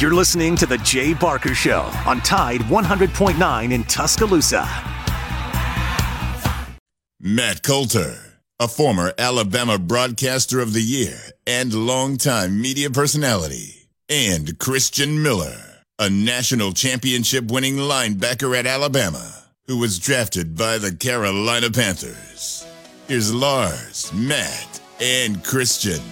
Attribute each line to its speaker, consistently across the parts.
Speaker 1: You're listening to The Jay Barker Show on Tide 100.9 in Tuscaloosa.
Speaker 2: Matt Coulter, a former Alabama Broadcaster of the Year and longtime media personality, and Christian Miller, a national championship winning linebacker at Alabama who was drafted by the Carolina Panthers. Here's Lars, Matt, and Christian.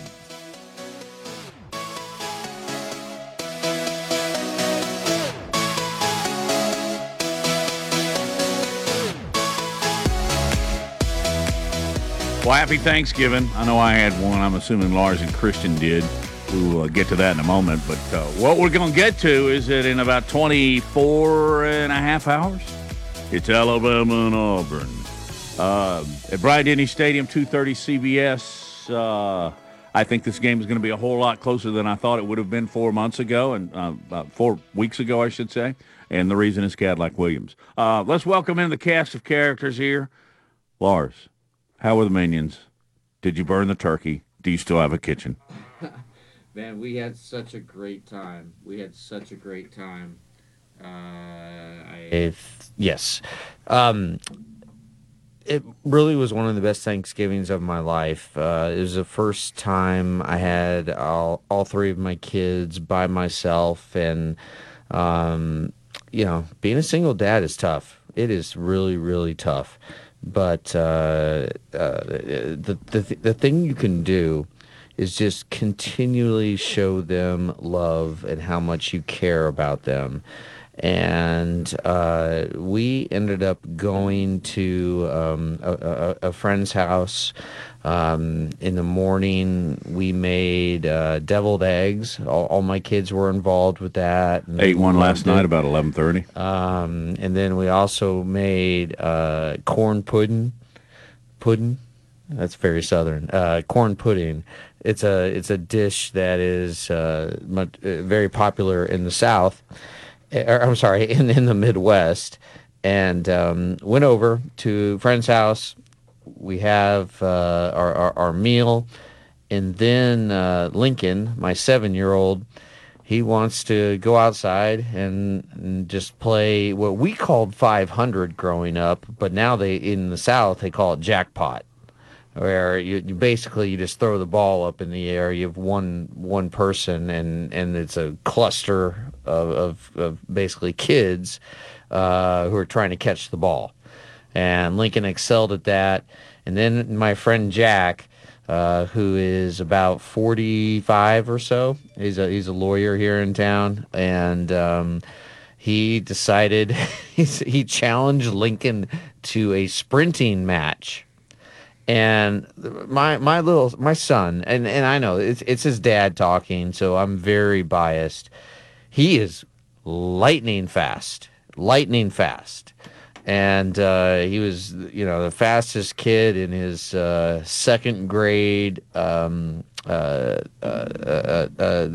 Speaker 3: Well, happy Thanksgiving. I know I had one. I'm assuming Lars and Christian did. We'll uh, get to that in a moment. But uh, what we're going to get to is that in about 24 and a half hours, it's Alabama and Auburn. Uh, at Bryant Denny Stadium, 2.30 CBS. Uh, I think this game is going to be a whole lot closer than I thought it would have been four months ago, and uh, about four weeks ago, I should say. And the reason is Cadillac Williams. Uh, let's welcome in the cast of characters here. Lars. How were the minions? Did you burn the turkey? Do you still have a kitchen?
Speaker 4: Man, we had such a great time. We had such a great time. Uh, I,
Speaker 5: If yes, um, it really was one of the best Thanksgivings of my life. Uh, it was the first time I had all all three of my kids by myself, and um, you know, being a single dad is tough. It is really, really tough. But uh, uh, the the the thing you can do is just continually show them love and how much you care about them. And uh, we ended up going to um, a, a, a friend's house. Um, in the morning, we made uh, deviled eggs. All, all my kids were involved with that. and
Speaker 3: Ate one last night about 11:30.
Speaker 5: Um, and then we also made uh, corn pudding. Pudding. That's very southern. Uh, corn pudding. It's a it's a dish that is uh, much, uh, very popular in the South. Or, I'm sorry, in in the Midwest. And um, went over to friend's house. We have uh, our, our our meal, and then uh, Lincoln, my seven year old, he wants to go outside and, and just play what we called 500 growing up, but now they in the South they call it jackpot, where you, you basically you just throw the ball up in the air. You have one one person and and it's a cluster of of, of basically kids uh, who are trying to catch the ball, and Lincoln excelled at that. And then my friend Jack uh, who is about 45 or so. He's a he's a lawyer here in town, and um, he decided he challenged Lincoln to a sprinting match. And my my little my son, and, and I know it's it's his dad talking, so I'm very biased. He is lightning fast, lightning fast and uh, he was you know the fastest kid in his uh, second grade um, uh, uh, uh, uh,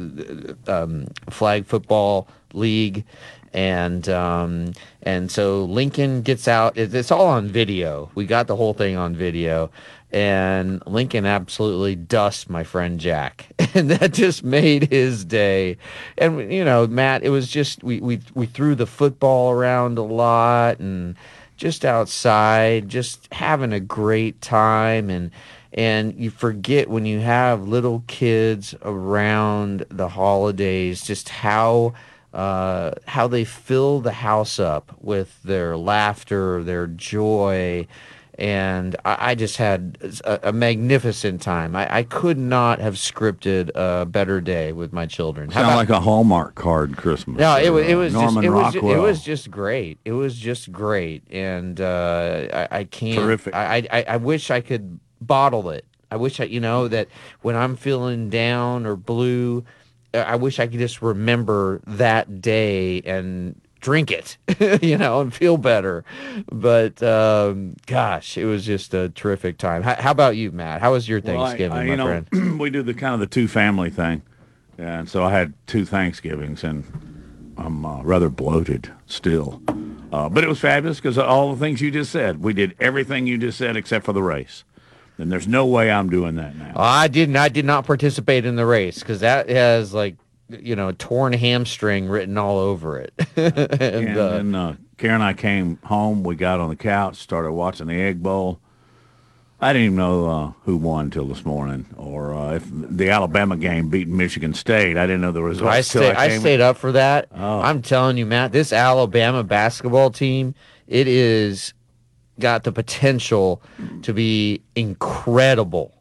Speaker 5: um, flag football league and um, and so Lincoln gets out it's all on video. We got the whole thing on video. And Lincoln absolutely dusts my friend Jack, and that just made his day. And you know, Matt, it was just we we we threw the football around a lot and just outside, just having a great time. And and you forget when you have little kids around the holidays just how uh, how they fill the house up with their laughter, their joy, and I, I just had a, a magnificent time. I, I could not have scripted a better day with my children. How
Speaker 3: Sound
Speaker 5: about-
Speaker 3: like a Hallmark card Christmas.
Speaker 5: no, it was it was just it was it was just great. It was just great, and uh, I, I can't.
Speaker 3: Terrific.
Speaker 5: I, I I wish I could bottle it. I wish I you know that when I'm feeling down or blue, I wish I could just remember that day and drink it, you know, and feel better. But um, gosh, it was just a terrific time. How, how about you, Matt? How was your
Speaker 3: Well, I-
Speaker 5: Thanksgiving,
Speaker 3: I-
Speaker 5: my
Speaker 3: know,
Speaker 5: friend?
Speaker 3: we do the kind of the two family thing, and so I had two Thanksgivings, and I'm uh, rather bloated still. Uh, but it was fabulous because all the things you just said. We did everything you just said except for the race, and there's no way I'm doing that now.
Speaker 5: I didn't. I did not participate in the race because that has like you know torn hamstring written all over it. and,
Speaker 3: And
Speaker 5: uh,
Speaker 3: then uh, Karen and I came home. We got on the couch, started watching the Egg Bowl. I didn't even know uh, who won until this morning, or uh, if the Alabama game beat Michigan State. I didn't know the results.
Speaker 5: I stayed. I,
Speaker 3: came-
Speaker 5: stayed up for that.
Speaker 3: Oh.
Speaker 5: I'm telling you, Matt, this Alabama basketball team, it is got the potential to be incredible.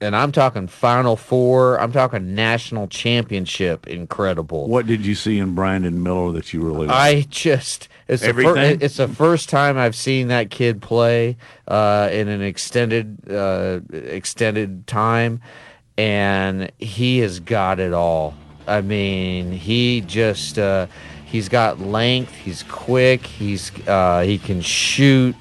Speaker 5: And I'm talking Final Four. I'm talking national championship. Incredible.
Speaker 3: What did you see in Brandon Miller that you really liked?
Speaker 5: I just it's the, fir-
Speaker 3: Everything?
Speaker 5: it's the first time I've seen that kid play uh, in an extended uh, extended time, and he has got it all. I mean, he just uh, he's got length. He's quick. He's uh, he can shoot.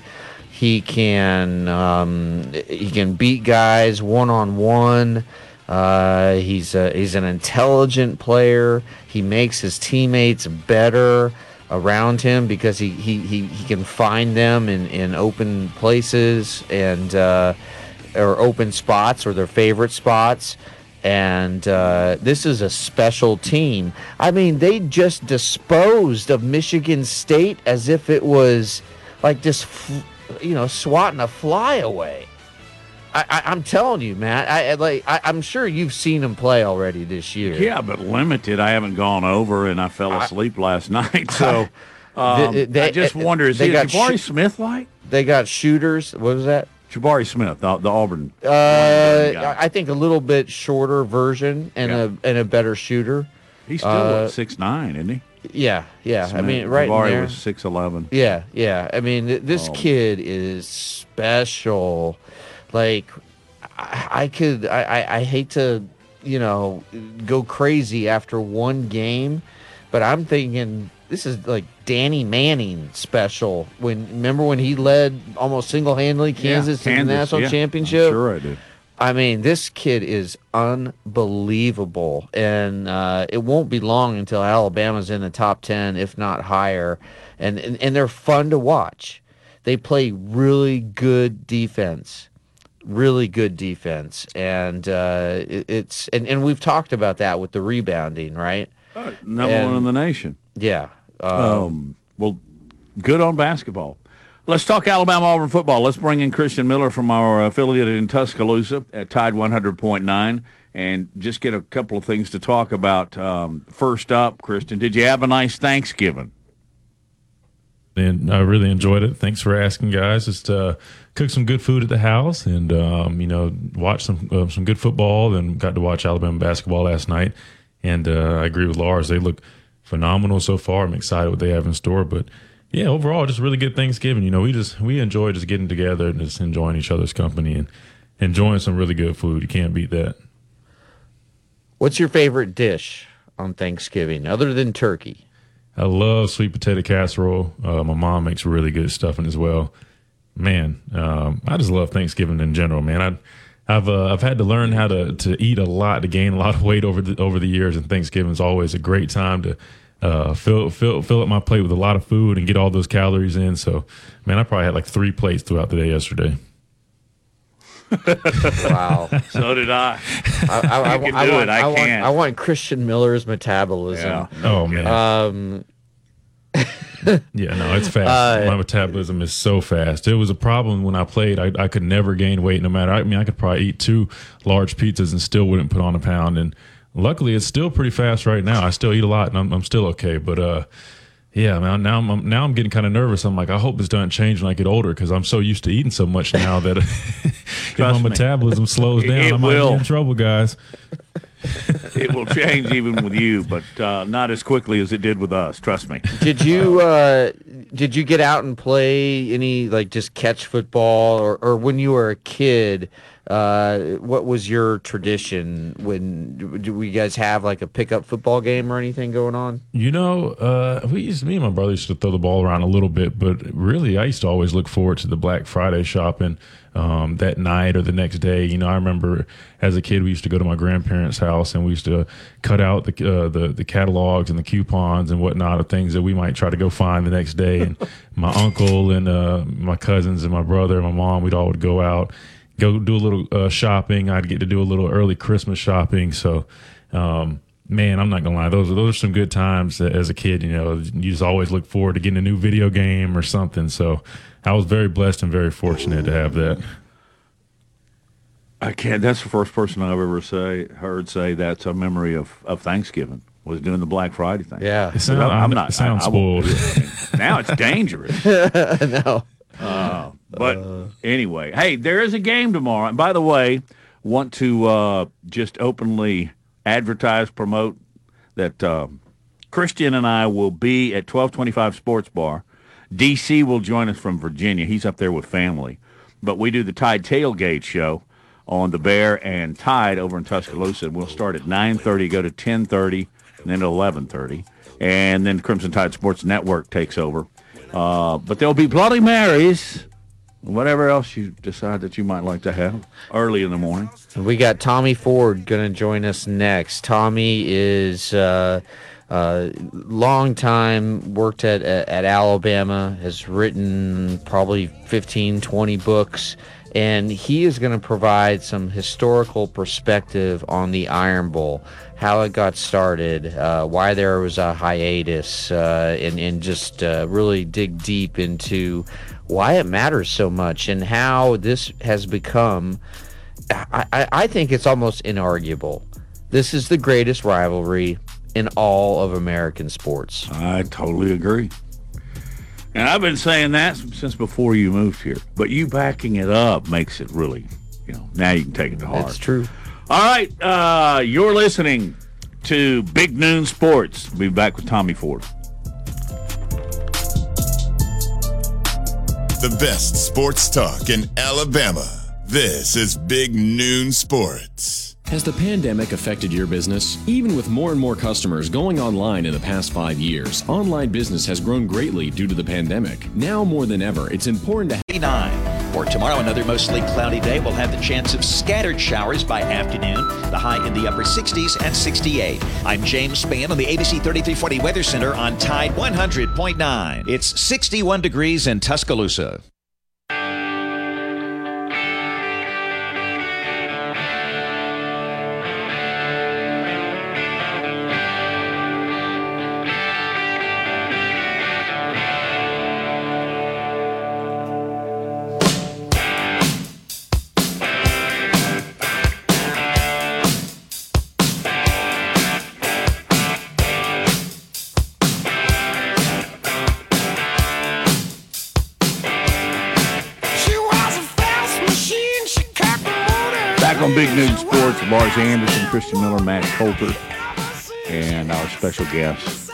Speaker 5: He can um, he can beat guys one on one. He's a, he's an intelligent player. He makes his teammates better around him because he, he, he, he can find them in, in open places and uh, or open spots or their favorite spots. And uh, this is a special team. I mean, they just disposed of Michigan State as if it was like just, f- you know, swatting a fly away. I, I, I'm telling you, Matt. I, I like. I, I'm sure you've seen him play already this year.
Speaker 3: yeah, but limited. I haven't gone over, and I fell asleep last night. So um,
Speaker 5: They- they-
Speaker 3: I just wonder: is
Speaker 5: they
Speaker 3: he
Speaker 5: got
Speaker 3: Jabari
Speaker 5: sh-
Speaker 3: Smith like
Speaker 5: They got shooters. What was that?
Speaker 3: Jabari Smith, the, the Auburn?
Speaker 5: Uh. I think a little bit shorter version and
Speaker 3: Yeah.
Speaker 5: a and a better shooter.
Speaker 3: He's still
Speaker 5: uh,
Speaker 3: six nine, isn't he?
Speaker 5: Yeah, yeah. I mean, right
Speaker 3: Jabari
Speaker 5: there.
Speaker 3: was six eleven.
Speaker 5: Yeah, yeah. I mean, th- this
Speaker 3: Oh.
Speaker 5: kid is special. Like, I, I could. I, I I hate to, you know, go crazy after one game, but I'm thinking this is like Danny Manning special. When remember when he led almost single handedly Kansas to the national
Speaker 3: yeah. I'm
Speaker 5: championship?
Speaker 3: sure I do.
Speaker 5: I mean, this kid is unbelievable, and uh, it won't be long until Alabama's in the top ten, if not higher, and and, and they're fun to watch. They play really good defense, really good defense, and uh, it, it's and, and we've talked about that with the rebounding, right?
Speaker 3: Number
Speaker 5: And-
Speaker 3: one in the nation.
Speaker 5: Yeah. Uh,
Speaker 3: Um, well, good on basketball. Let's talk Alabama Auburn football. Let's bring in Christian Miller from our affiliate in Tuscaloosa at Tide 100.9 and just get a couple of things to talk about. Um, first up, Christian, did you have a nice Thanksgiving?
Speaker 6: and I really enjoyed it. Thanks for asking, guys. Just uh, cooked some good food at the house, and um, you know, watched some uh, some good football. And got to watch Alabama basketball last night. And uh, I agree with Lars; they look phenomenal so far. I'm excited what they have in store. But yeah, overall, just really good Thanksgiving. You know, we just we enjoy just getting together and just enjoying each other's company and enjoying some really good food. You can't beat that.
Speaker 5: what's your favorite dish on Thanksgiving other than turkey?
Speaker 6: I love sweet potato casserole. Uh, my mom makes really good stuffing as well. Man, um, I just love Thanksgiving in general. Man, I, I've uh, I've had to learn how to to eat a lot to gain a lot of weight over the over the years, and Thanksgiving is always a great time to uh, fill fill fill up my plate with a lot of food and get all those calories in. So, man, I probably had like three plates throughout the day yesterday.
Speaker 5: Wow.
Speaker 3: So did I.
Speaker 5: I, I, I,
Speaker 3: You can
Speaker 5: I
Speaker 3: do
Speaker 5: want,
Speaker 3: it. I
Speaker 5: I
Speaker 3: can't.
Speaker 5: I want Christian Miller's metabolism.
Speaker 3: Yeah.
Speaker 6: Oh man,
Speaker 5: Um,
Speaker 6: Yeah, no, it's fast.
Speaker 5: Uh,
Speaker 6: My metabolism is so fast. It was a problem when I played. I, I could never gain weight, no matter. I mean, I could probably eat two large pizzas and still wouldn't put on a pound. And luckily, it's still pretty fast right now. I still eat a lot, and I'm, I'm still okay. But uh, yeah, man, now I'm, I'm now I'm getting kind of nervous. I'm like, I hope this doesn't change when I get older because I'm so used to eating so much now that if my
Speaker 3: me.
Speaker 6: metabolism slows down,
Speaker 3: it
Speaker 6: I might
Speaker 3: will.
Speaker 6: be in trouble, guys.
Speaker 3: It will change even with you, but uh, not as quickly as it did with us. Trust me.
Speaker 5: did you uh, did you get out and play any like just catch football or, or when you were a kid? Uh, what was your tradition when do we guys have like a pickup football game or anything going on?
Speaker 6: You know, uh, we used me and my brother used to throw the ball around a little bit, but really, I used to always look forward to the Black Friday shopping um, that night or the next day. You know, I remember as a kid, we used to go to my grandparents' house and we used to cut out the uh, the, the catalogs and the coupons and whatnot of things that we might try to go find the next day. And my uncle and uh, my cousins and my brother and my mom, we'd all would go out, go do a little uh, shopping. I'd get to do a little early Christmas shopping. So. Um, man, I'm not gonna lie. Those those are some good times as a kid. You know, you just always look forward to getting a new video game or something. So I was very blessed and very fortunate to have that.
Speaker 3: I can't. That's the first person I've ever say heard say that's a memory of, of Thanksgiving was doing the Black Friday thing.
Speaker 5: Yeah,
Speaker 6: sound, I'm, I'm not. It sounds
Speaker 3: I, I
Speaker 6: spoiled.
Speaker 3: now it's dangerous.
Speaker 5: no.
Speaker 3: Uh, but uh, anyway, hey, there is a game tomorrow. And by the way, want to uh, just openly advertise, promote that uh, Christian and I will be at 1225 Sports Bar. DC will join us from Virginia. He's up there with family. But we do the Tide Tailgate show on the Bear and Tide over in Tuscaloosa. We'll start at 9.30, go to 10.30, and then at 11.30. And then Crimson Tide Sports Network takes over. Uh, but there'll be Bloody Marys, whatever else you decide that you might like to have early in the morning.
Speaker 5: We got Tommy Ford going to join us next. Tommy is... Uh, uh, long time worked at at Alabama has written probably 15 20 books and he is going to provide some historical perspective on the Iron Bowl, how it got started, uh, why there was a hiatus, uh, and, and just uh, really dig deep into why it matters so much and how this has become. I, I, I think it's almost inarguable. This is the greatest rivalry in all of American sports.
Speaker 3: I totally agree. And I've been saying that since before you moved here. But you backing it up makes it really, you know, now you can take it to heart.
Speaker 5: That's true.
Speaker 3: All right. Uh, you're listening to Big Noon Sports. We'll be back with Tommy Ford.
Speaker 2: The best sports talk in Alabama. This is Big Noon Sports.
Speaker 7: Has the pandemic affected your business? Even with more and more customers going online in the past five years, online business has grown greatly due to the pandemic. Now more than ever, it's important to.
Speaker 8: 89. For tomorrow, another mostly cloudy day. We'll have the chance of scattered showers by afternoon, the high in the upper 60s and 68. I'm James Spann on the ABC 3340 Weather Center on Tide 100.9. It's 61 degrees in Tuscaloosa.
Speaker 3: Anderson, Christian Miller, Matt Coulter, and our special guest.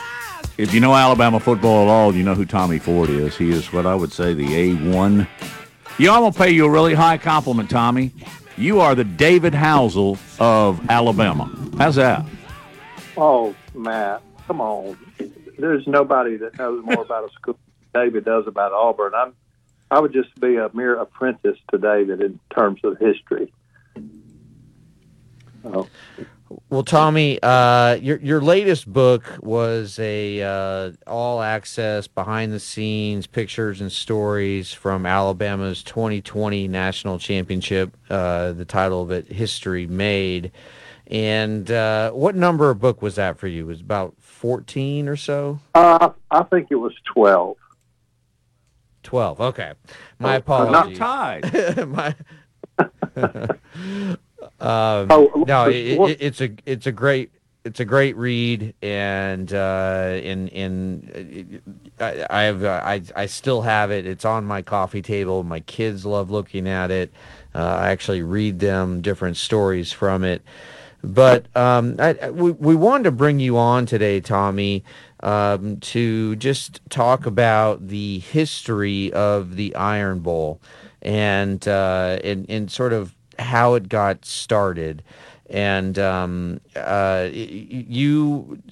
Speaker 3: If you know Alabama football at all, you know who Tommy Ford is. He is what I would say the A1. You know, I'm going to pay you a really high compliment, Tommy. You are the David Housel of Alabama. How's that?
Speaker 9: Oh, Matt, come on. There's nobody that knows more about a school than David does about Auburn. I'm, I would just be a mere apprentice to David in terms of history.
Speaker 5: Oh. Well, Tommy, uh, your your latest book was a uh, all access, behind the scenes pictures and stories from Alabama's 2020 national championship. Uh, the title of it, "History Made." And uh, what number of book was that for you? It was about 14 or so.
Speaker 9: Uh, I think it was 12.
Speaker 5: 12. Okay, my apologies.
Speaker 3: Not tied.
Speaker 5: my. Um, oh, no, it, it, it's a it's a great it's a great read, and uh, in in I, I have I I still have it. It's on my coffee table. My kids love looking at it. Uh, I actually read them different stories from it. But um, I, we we wanted to bring you on today, Tommy, um, to just talk about the history of the Iron Bowl and uh, and and sort of how it got started. And um, uh, you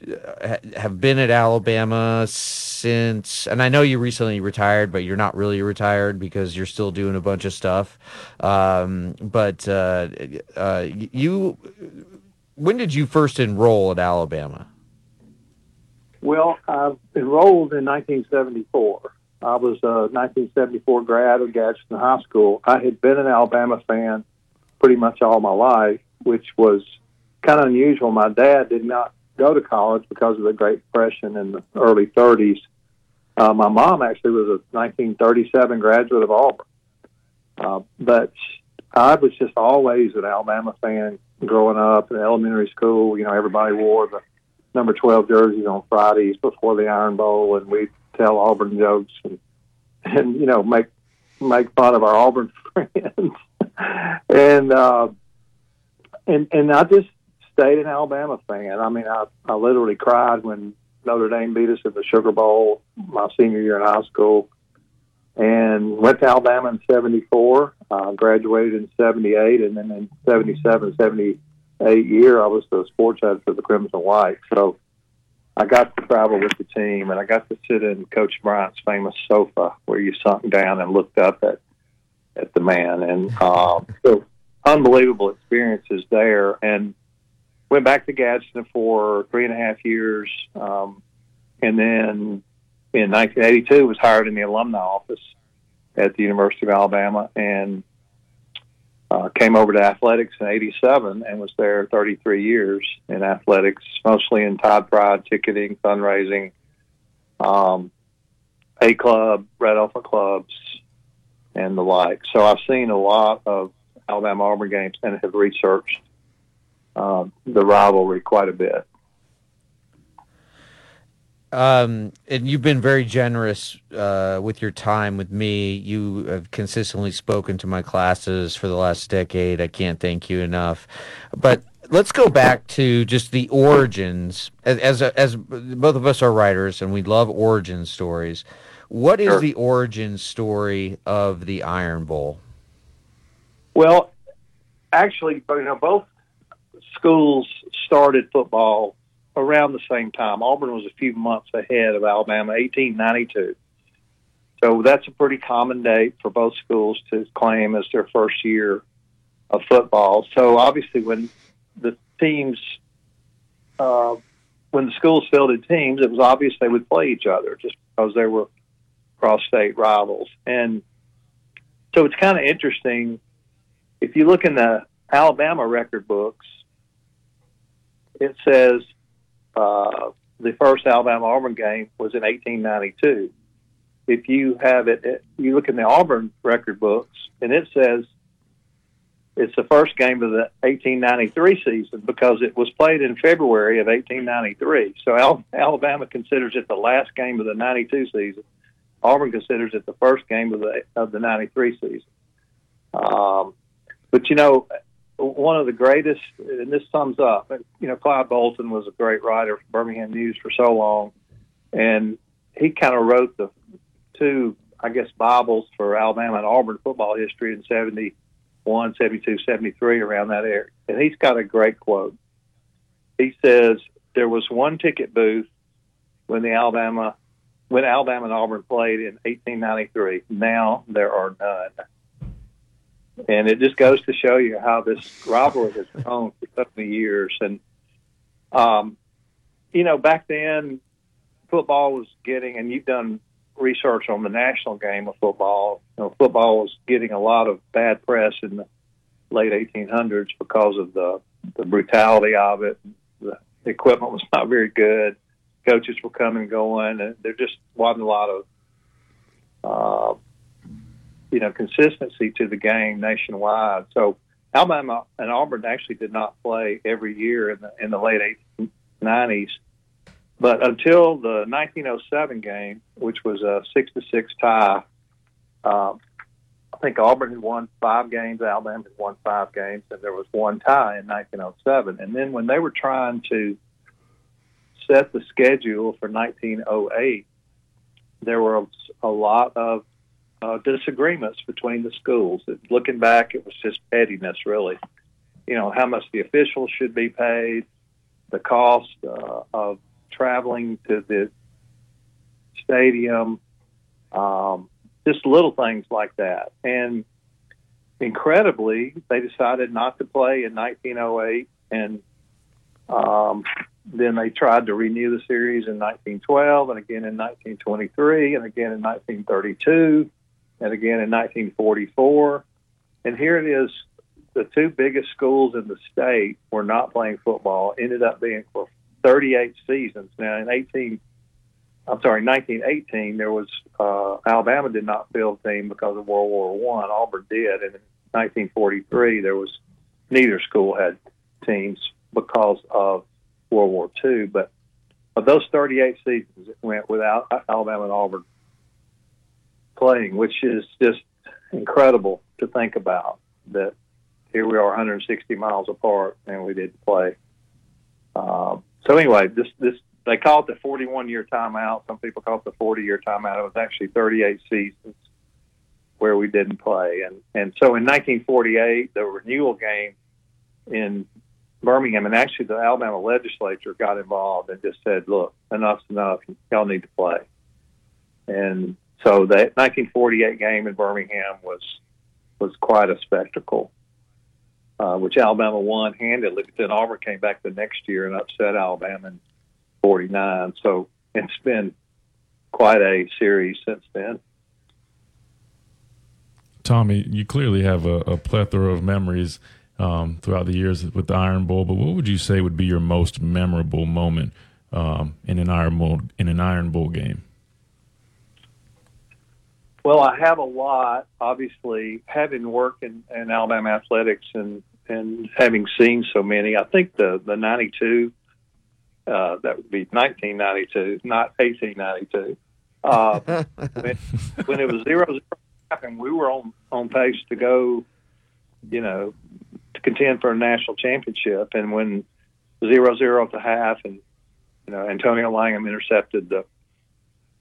Speaker 5: have been at Alabama since, and I know you recently retired, but you're not really retired because you're still doing a bunch of stuff. Um, but uh, uh, you, when did you first enroll at Alabama?
Speaker 9: Well, I enrolled in 1974. I was a 1974 grad of Gadsden High School. I had been an Alabama fan pretty much all my life, which was kind of unusual. My dad did not go to college because of the Great Depression in the early 30s. Uh, my mom actually was a 1937 graduate of Auburn, uh, but I was just always an Alabama fan growing up in elementary school. You know, everybody wore the number 12 jerseys on Fridays before the Iron Bowl, and we'd tell Auburn jokes and, and you know, make make fun of our Auburn friends. And uh, and and I just stayed an Alabama fan. I mean, I I literally cried when Notre Dame beat us in the Sugar Bowl my senior year in high school, and went to Alabama in '74. Uh, graduated in '78, and then in '77, '78 year, I was the sports editor for the Crimson White. So I got to travel with the team, and I got to sit in Coach Bryant's famous sofa where you sunk down and looked up at at the man, and uh, so unbelievable experiences there. And went back to Gadsden for three and a half years, um, and then in 1982 was hired in the alumni office at the University of Alabama, and uh, came over to athletics in '87 and was there 33 years in athletics, mostly in Tide Pride ticketing, fundraising, um, A Club, Red Elephant clubs, and the like. So I've seen a lot of Alabama Auburn games and have researched uh, the rivalry quite a bit.
Speaker 5: Um, and you've been very generous uh, with your time with me. You have consistently spoken to my classes for the last decade. I can't thank you enough. But let's go back to just the origins. As as, as both of us are writers, and we love origin stories. What is
Speaker 9: Sure.
Speaker 5: the origin story of the Iron Bowl?
Speaker 9: Well, actually, you know, both schools started football around the same time. Auburn was a few months ahead of Alabama, 1892. So that's a pretty common date for both schools to claim as their first year of football. So obviously, when the teams, uh, when the schools fielded teams, it was obvious they would play each other just because they were cross-state rivals. And so it's kind of interesting if you look in the Alabama record books, it says uh, the first Alabama Auburn game was in 1892. If you have it, you look in the Auburn record books, and it says it's the first game of the 1893 season because it was played in February of 1893. So Al- Alabama considers it the last game of the 92 season. Auburn considers it the first game of the of the 93 season. Um, but you know, one of the greatest, and this sums up, you know, Clyde Bolton was a great writer for Birmingham News for so long, and he kind of wrote the two, I guess, Bibles for Alabama and Auburn football history in 71, 72, 73, around that area. And he's got a great quote. He says, There was one ticket booth when the Alabama when Alabama and Auburn played in 1893. Now there are none and it just goes to show you how this rivalry has grown for so many years. And um, you know, back then, football was getting, and you've done research on the national game of football. You know, football was getting a lot of bad press in the late 1800s because of the the brutality of it. The, the equipment was not very good. Coaches were coming and going, and there just wasn't a lot of uh, you know, consistency to the game nationwide. So Alabama and Auburn actually did not play every year in the in the late 90s, but until the 1907 game, which was a six to six tie, uh, I think Auburn had won five games, Alabama had won five games, and there was one tie in 1907. And then when they were trying to set the schedule for 1908, there were a lot of uh, disagreements between the schools. Looking back, it was just pettiness, really. You know, how much the officials should be paid, the cost uh, of traveling to the stadium, um, just little things like that. And incredibly, they decided not to play in 1908, and um, then they tried to renew the series in 1912, and again in 1923, and again in 1932 and again in 1944. And here it is the two biggest schools in the state were not playing football, ended up being for 38 seasons. Now in 18, I'm sorry, 1918, there was uh, Alabama did not field a team because of World War One. Auburn did, and in 1943 there was neither school had teams because of World War II. But of those 38 seasons, it went without Alabama and Auburn playing, which is just incredible to think about. That here we are, 160 miles apart, and we didn't play. Uh, so anyway, this this they call it the 41 year timeout. Some people call it the 40 year timeout. It was actually 38 seasons where we didn't play, and and so in 1948, the renewal game in Birmingham, and actually the Alabama legislature got involved and just said, "Look, enough's enough. Y'all need to play." And so that 1948 game in Birmingham was was quite a spectacle, uh, which Alabama won handedly. But then Auburn came back the next year and upset Alabama in '49. So it's been quite a series since then.
Speaker 6: Tommy, you clearly have a, a plethora of memories um, throughout the years with the Iron Bowl. But what would you say would be your most memorable moment um, in an Iron Bowl in an Iron Bowl game?
Speaker 9: Well, I have a lot. Obviously, having worked in, in Alabama athletics and and having seen so many, I think the the '92 uh, that would be 1992, not 1892. Uh, when, when it was zero zero, and we were on on pace to go, you know, to contend for a national championship. And when zero zero at the half, and you know Antonio Langham intercepted the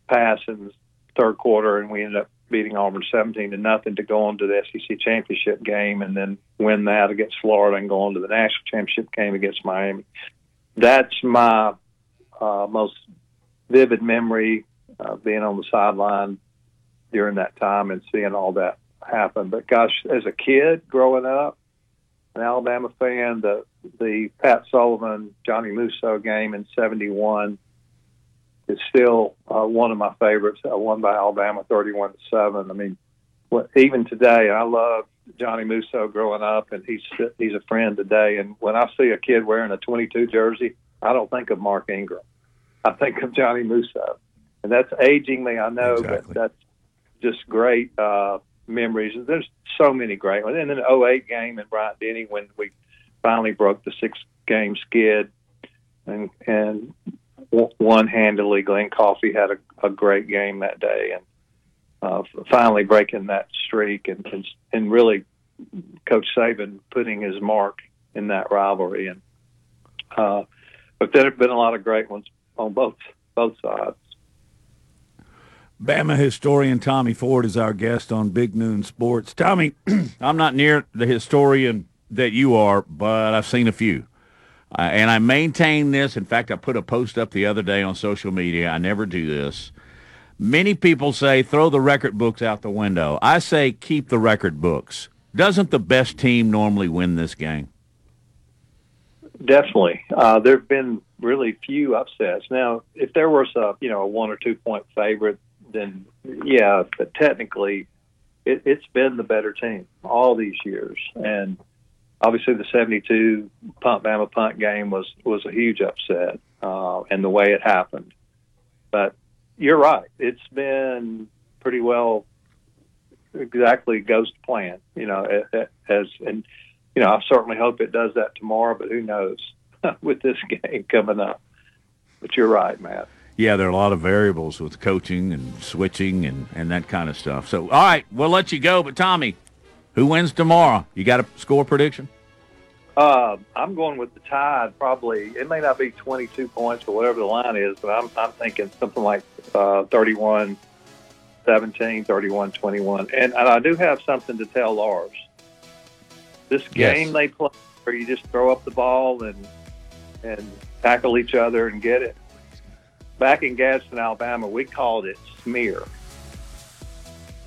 Speaker 9: pass in the third quarter, and we ended up beating Auburn seventeen to nothing to go on to the SEC championship game, and then win that against Florida and go on to the national championship game against Miami. That's my uh, most vivid memory uh, being on the sideline during that time and seeing all that happen. But gosh, as a kid growing up, an Alabama fan, the the Pat Sullivan Johnny Musso game in '71 is still uh, one of my favorites. Uh, won by Alabama, 31 to seven. I mean, what, even today, I love Johnny Musso growing up, and he's he's a friend today. And when I see a kid wearing a 22 jersey, I don't think of Mark Ingram. I think of Johnny Musso, and that's aging me. I know, exactly. but that's just great. Uh, memories. There's so many great ones. And then the 08 game in Bryant Denny when we finally broke the six game skid and and won handily. Glen Coffee had a, a great game that day and uh, finally breaking that streak and, and and really Coach Saban putting his mark in that rivalry. And uh, but there have been a lot of great ones on both both sides.
Speaker 3: Bama historian Tommy Ford is our guest on Big Noon Sports. Tommy, I'm not near the historian that you are, but I've seen a few. Uh, and I maintain this. In fact, I put a post up the other day on social media. I never do this. Many people say throw the record books out the window. I say keep the record books. Doesn't the best team normally win this game?
Speaker 9: Definitely. Uh, there have been really few upsets. Now, if there was a you know a one or two point favorite, then yeah, but technically, it, it's been the better team all these years, and obviously the '72 punt Bama punt game was was a huge upset, uh, and the way it happened. But you're right; it's been pretty well exactly goes to plan. You know, as and you know, I certainly hope it does that tomorrow, but who knows with this game coming up. But you're right, Matt
Speaker 3: yeah, there are a lot of variables with coaching and switching and, and that kind of stuff. So, all right, we'll let you go. But, Tommy, who wins tomorrow? You got a score prediction?
Speaker 9: Uh, I'm going with the Tide. Probably it may not be 22 points or whatever the line is, but I'm I'm thinking something like uh, 31, 17, 31, 21. And, and I do have something to tell Lars. This game yes. they play, where you just throw up the ball and and tackle each other and get it back in Gadsden, Alabama, we called it smear.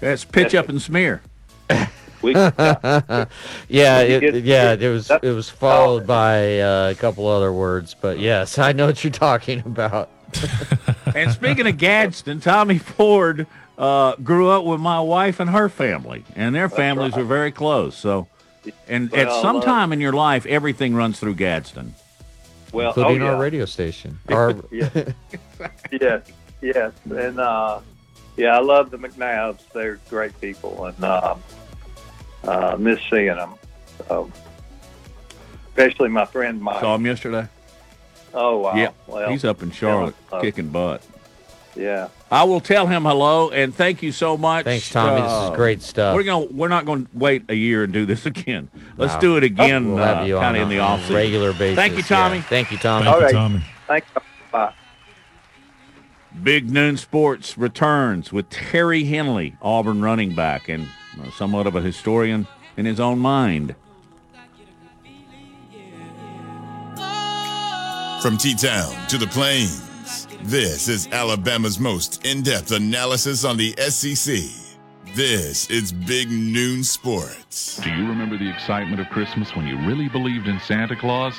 Speaker 3: That's pitch up and smear.
Speaker 5: We, yeah, it, yeah, it was it was followed by uh, a couple other words, but yes, I know what you're talking about.
Speaker 3: and speaking of Gadsden, Tommy Ford uh, grew up with my wife and her family, and their families right. were very close. So, and well, at some uh, time in your life, everything runs through Gadsden.
Speaker 9: Well,
Speaker 5: including
Speaker 9: oh,
Speaker 5: our radio station. Our,
Speaker 9: Yeah. yes, yes, and uh, yeah, I love the McNabbs. They're great people, and um, uh, miss seeing them. So, especially my friend Mike.
Speaker 3: Saw him yesterday.
Speaker 9: Oh wow!
Speaker 3: Yeah,
Speaker 9: well,
Speaker 3: he's up in Charlotte
Speaker 9: uh,
Speaker 3: kicking butt.
Speaker 9: Yeah.
Speaker 3: I will tell him hello and thank you so much.
Speaker 5: Thanks, Tommy. This is great stuff.
Speaker 3: We're going. to We're not going to wait a year and do this again. Let's
Speaker 5: Wow.
Speaker 3: do it again,
Speaker 5: We'll have you
Speaker 3: kind
Speaker 5: on
Speaker 3: of in the
Speaker 5: a
Speaker 3: off
Speaker 5: regular basis.
Speaker 3: Thank you, Tommy.
Speaker 5: Yeah. Thank you, Tommy.
Speaker 6: Thank
Speaker 9: All
Speaker 6: you. Tommy.
Speaker 9: Thank you. Bye.
Speaker 3: Big Noon Sports returns with Terry Henley, Auburn running back, and uh, somewhat of a historian in his own mind.
Speaker 2: From T Town to the Plains, this is Alabama's most in depth analysis on the SEC. This is Big Noon Sports.
Speaker 10: Do you remember the excitement of Christmas when you really believed in Santa Claus?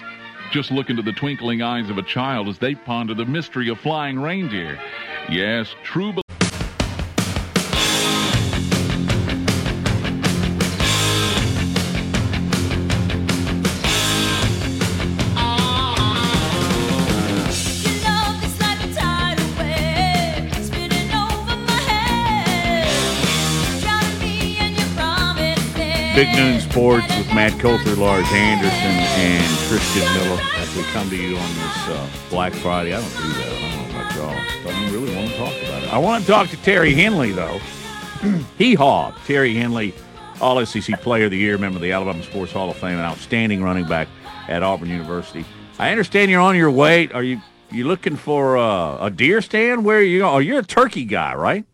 Speaker 10: Just look into the twinkling eyes of a child as they ponder the mystery of flying reindeer. Yes, true. Be-
Speaker 3: Big Noon Sports with Matt Coulter, Lars Anderson, and Christian Miller as we come to you on this uh, Black Friday. I don't do that. I don't know about y'all. Don't really want to talk about it. I want to talk to Terry Henley, though. Hee haw. Terry Henley, All SEC Player of the Year, member of the Alabama Sports Hall of Fame, an outstanding running back at Auburn University. I understand you're on your way. Are you you looking for uh, a deer stand? Where are you? Oh, you're a turkey guy, right?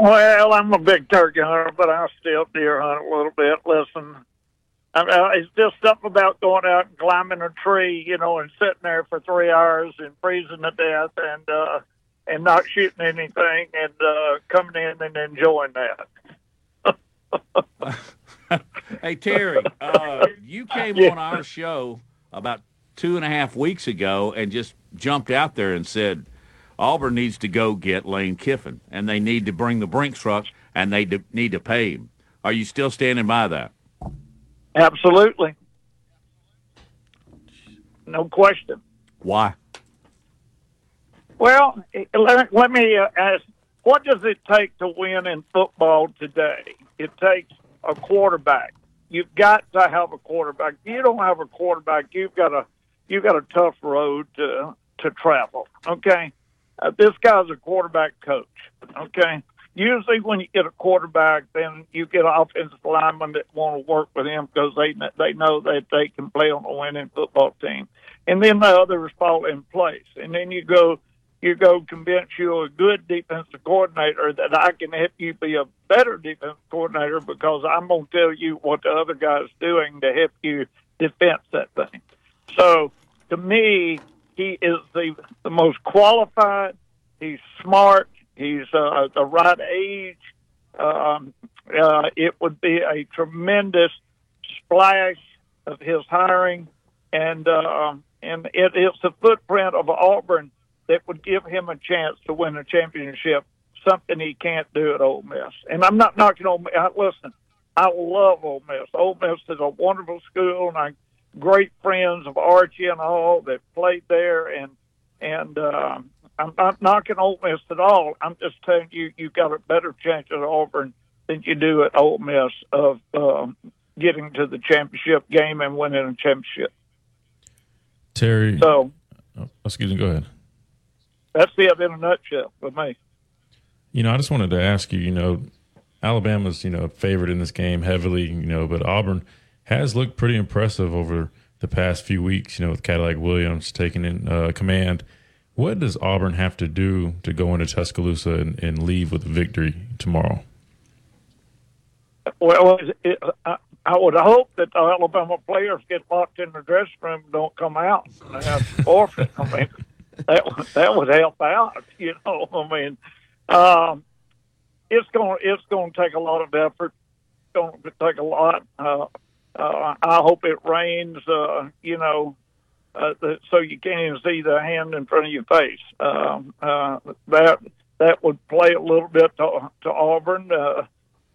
Speaker 11: Well, I'm a big turkey hunter, but I still deer hunt a little bit. Listen, I uh, it's just something about going out and climbing a tree, you know, and sitting there for three hours and freezing to death and uh, and not shooting anything and uh, coming in and enjoying that.
Speaker 3: Hey Terry, uh, you came
Speaker 11: Yeah.
Speaker 3: on our show about two and a half weeks ago and just jumped out there and said Auburn needs to go get Lane Kiffin and they need to bring the Brinks truck and they d- need to pay him. Are you still standing by that?
Speaker 11: Absolutely, no question.
Speaker 3: Why?
Speaker 11: Well, eh, let, let me uh, ask, what does it take to win in football today? It takes a quarterback. You've got to have a quarterback. If you don't have a quarterback, you've got a you've got a tough road to to travel. Okay, uh, this guy's a quarterback coach. Okay, usually when you get a quarterback, then you get offensive linemen that want to work with him because they they know that they can play on a winning football team, and then the others fall in place, and then you go you go convince you a good defensive coordinator that I can help you be a better defensive coordinator because I'm going to tell you what the other guy's doing to help you defense that thing. So to me, he is the the most qualified. He's smart. He's uh, the right age. Um, uh, it would be a tremendous splash of his hiring, and uh, and it is the footprint of Auburn that would give him a chance to win a championship. Something he can't do at Ole Miss. And I'm not knocking Ole Miss. Listen, I love Ole Miss. Ole Miss is a wonderful school, and I'm great friends of Archie and all that played there. And and uh, I'm not knocking Ole Miss at all. I'm just telling you, you got a better chance at Auburn than you do at Ole Miss of um, getting to the championship game and winning a championship.
Speaker 6: Terry.
Speaker 11: So
Speaker 6: oh, excuse me. Go ahead.
Speaker 11: that's it in a nutshell for me.
Speaker 6: You know, I just wanted to ask you. You know, Alabama's you know favored in this game heavily. You know, but Auburn has looked pretty impressive over the past few weeks. You know, with Cadillac Williams taking in uh, command. What does Auburn have to do to go into Tuscaloosa and, and leave with a victory tomorrow?
Speaker 11: Well, it, I, I would hope that the Alabama players get locked in the dressing room and don't come out and have. I mean, that that would help out. You know, I mean, um, it's going it's going to take a lot of effort. It's going to take a lot. Uh, uh, I hope it rains. Uh, you know, uh, so you can't even see the hand in front of your face. Um, uh, that that would play a little bit to, to Auburn. Uh,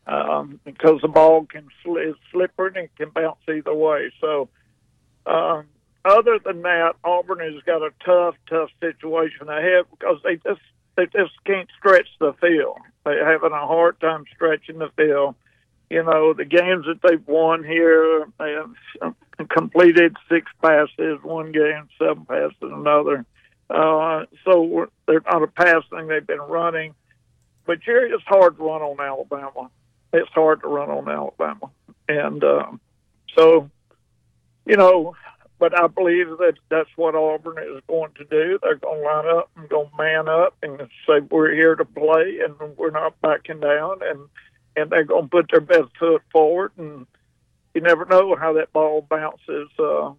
Speaker 11: um, because the ball can sli- it's slippery and can bounce either way. So um, other than that, Auburn has got a tough, tough situation ahead because they just they just can't stretch the field. They're having a hard time stretching the field. You know, the games that they've won here, they have completed six passes one game, seven passes another. Uh, so they're not a passing; they've been running. But Jerry, it's hard to run on Alabama. It's hard to run on Alabama, and um, so you know, but I believe that that's what Auburn is going to do. They're going to line up and to man up and say we're here to play and we're not backing down, and and they're going to put their best foot forward. And you never know how that ball bounces. Uh,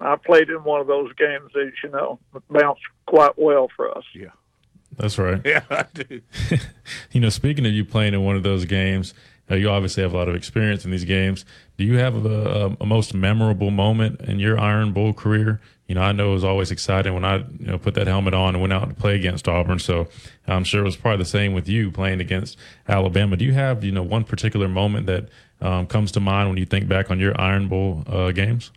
Speaker 11: I played in one of those games, as you know, it bounced quite well for us.
Speaker 3: Yeah.
Speaker 6: That's right.
Speaker 3: Yeah, I do.
Speaker 6: you know, speaking of you playing in one of those games, you obviously have a lot of experience in these games. Do you have a, a, most memorable moment in your Iron Bowl career? You know, I know it was always exciting when I you know put that helmet on and went out to play against Auburn. So I'm sure it was probably the same with you playing against Alabama. Do you have you know one particular moment that um, comes to mind when you think back on your Iron Bowl uh, games?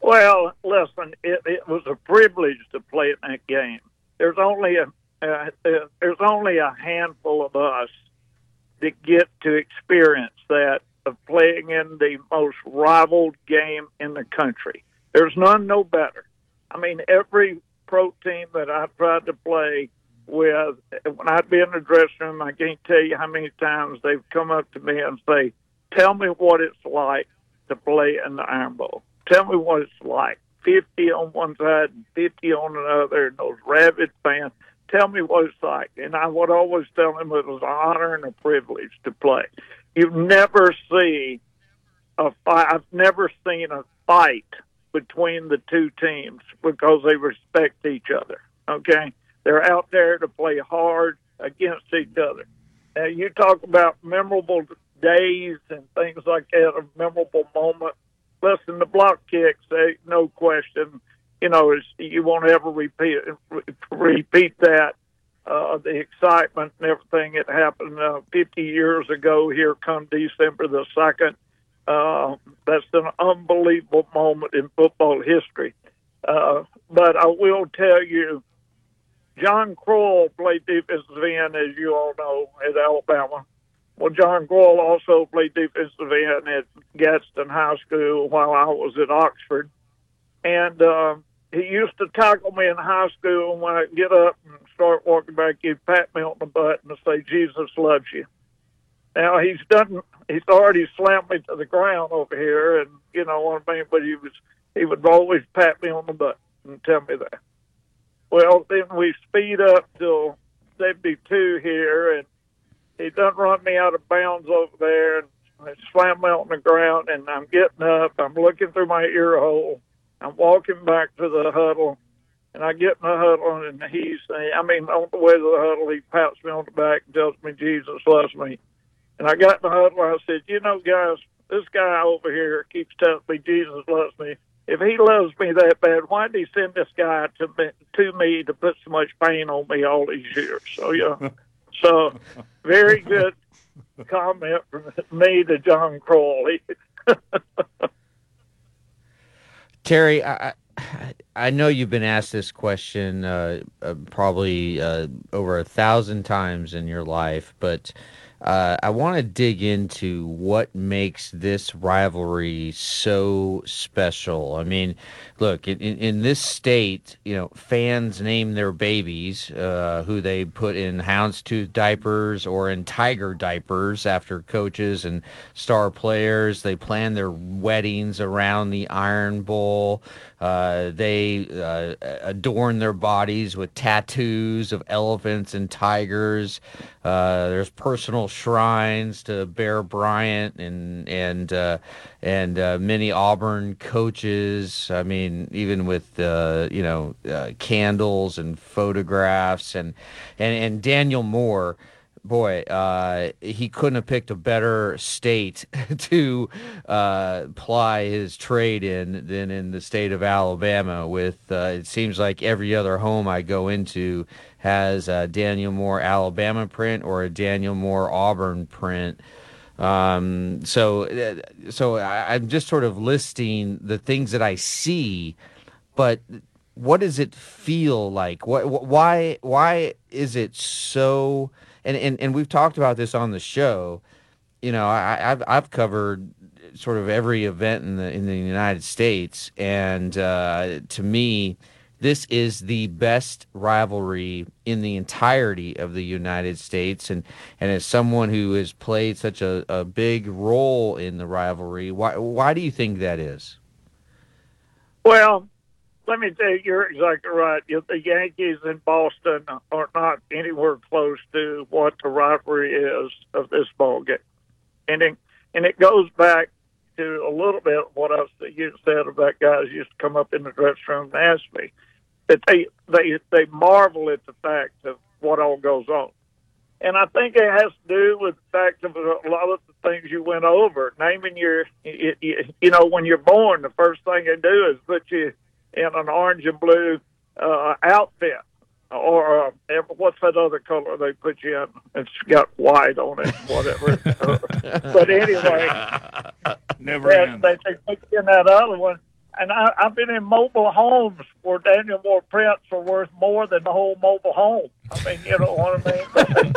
Speaker 11: Well, listen, it, it was a privilege to play in that game. There's only a uh, uh, there's only a handful of us that get to experience that of playing in the most rivaled game in the country. There's none no better. I mean, every pro team that I've tried to play with, when I'd be in the dressing room, I can't tell you how many times they've come up to me and say, "Tell me what it's like to play in the Iron Bowl. Tell me what it's like." 50 on one side and 50 on another, and those rabid fans tell me what it's like. And I would always tell them it was an honor and a privilege to play. You never see a fight. I've never seen a fight between the two teams because they respect each other. Okay, they're out there to play hard against each other. Now you talk about memorable days and things like that, a memorable moment. Listen, the block kicks, they, no question you know, you won't ever repeat repeat that. Uh, the excitement and everything that happened uh, 50 years ago here come December the 2nd. Uh, that's an unbelievable moment in football history. Uh, but I will tell you, John Croyle played defensive end, as you all know, at Alabama. Well, John Croyle also played defensive end at Gadsden High School while I was at Oxford. And uh, he used to tackle me in high school, and when I get up and start walking back, he'd pat me on the butt and say, "Jesus loves you." Now he's done. He's already slammed me to the ground over here, and you know what I mean. But he was he would always pat me on the butt and tell me that. Well, then we speed up till 72 here, and he done run me out of bounds over there and slammed me on the ground. And I'm getting up. I'm looking through my ear hole I'm walking back to the huddle, and I get in the huddle, and he's, saying I mean, on the way to the huddle, he pats me on the back and tells me Jesus loves me. And I got in the huddle, and I said, you know, guys, this guy over here keeps telling me Jesus loves me. If he loves me that bad, why did he send this guy to me, to me to put so much pain on me all these years? So yeah, so very good comment from me to John Croyle.
Speaker 5: Terry, I, I know you've been asked this question uh, uh, probably uh, over a thousand times in your life, but uh, I want to dig into what makes this rivalry so special. I mean, look, in, in this state, you know, fans name their babies uh, who they put in houndstooth diapers or in tiger diapers after coaches and star players. They plan their weddings around the Iron Bowl. Uh, they uh, adorn their bodies with tattoos of elephants and tigers. Uh, there's personal shrines to Bear Bryant and and uh, and uh, many Auburn coaches. I mean, even with uh, you know candles and photographs and and and Daniel Moore boy, uh, he couldn't have picked a better state to uh, ply his trade in than in the state of Alabama. With uh, it seems like every other home I go into has a Daniel Moore Alabama print or a Daniel Moore Auburn print. Um, so, uh, so I, I'm just sort of listing the things that I see, but what does it feel like? What, why, why is it so? And, and, and we've talked about this on the show. You know, I, I've, I've covered sort of every event in the in the United States, and uh, to me, this is the best rivalry in the entirety of the United States. And and as someone who has played such a, a big role in the rivalry, why why do you think that is?
Speaker 11: Well, let me tell you, you're exactly right. The Yankees in Boston are not anywhere close to what the rivalry is of this ball game, and it, and it goes back to a little bit what I you said about guys used to come up in the dressing room and ask me that they they they marvel at the fact of what all goes on, and I think it has to do with the fact of a lot of the things you went over. Naming your, you, you know, when you're born, the first thing they do is put you in an orange and blue uh, outfit, or uh, what's that other color they put you in? It's got white on it, whatever. but anyway,
Speaker 3: never
Speaker 11: they, they, they put you in that other one. And I, I've been in mobile homes where Daniel Moore prints are worth more than the whole mobile home. I mean, you know what I mean?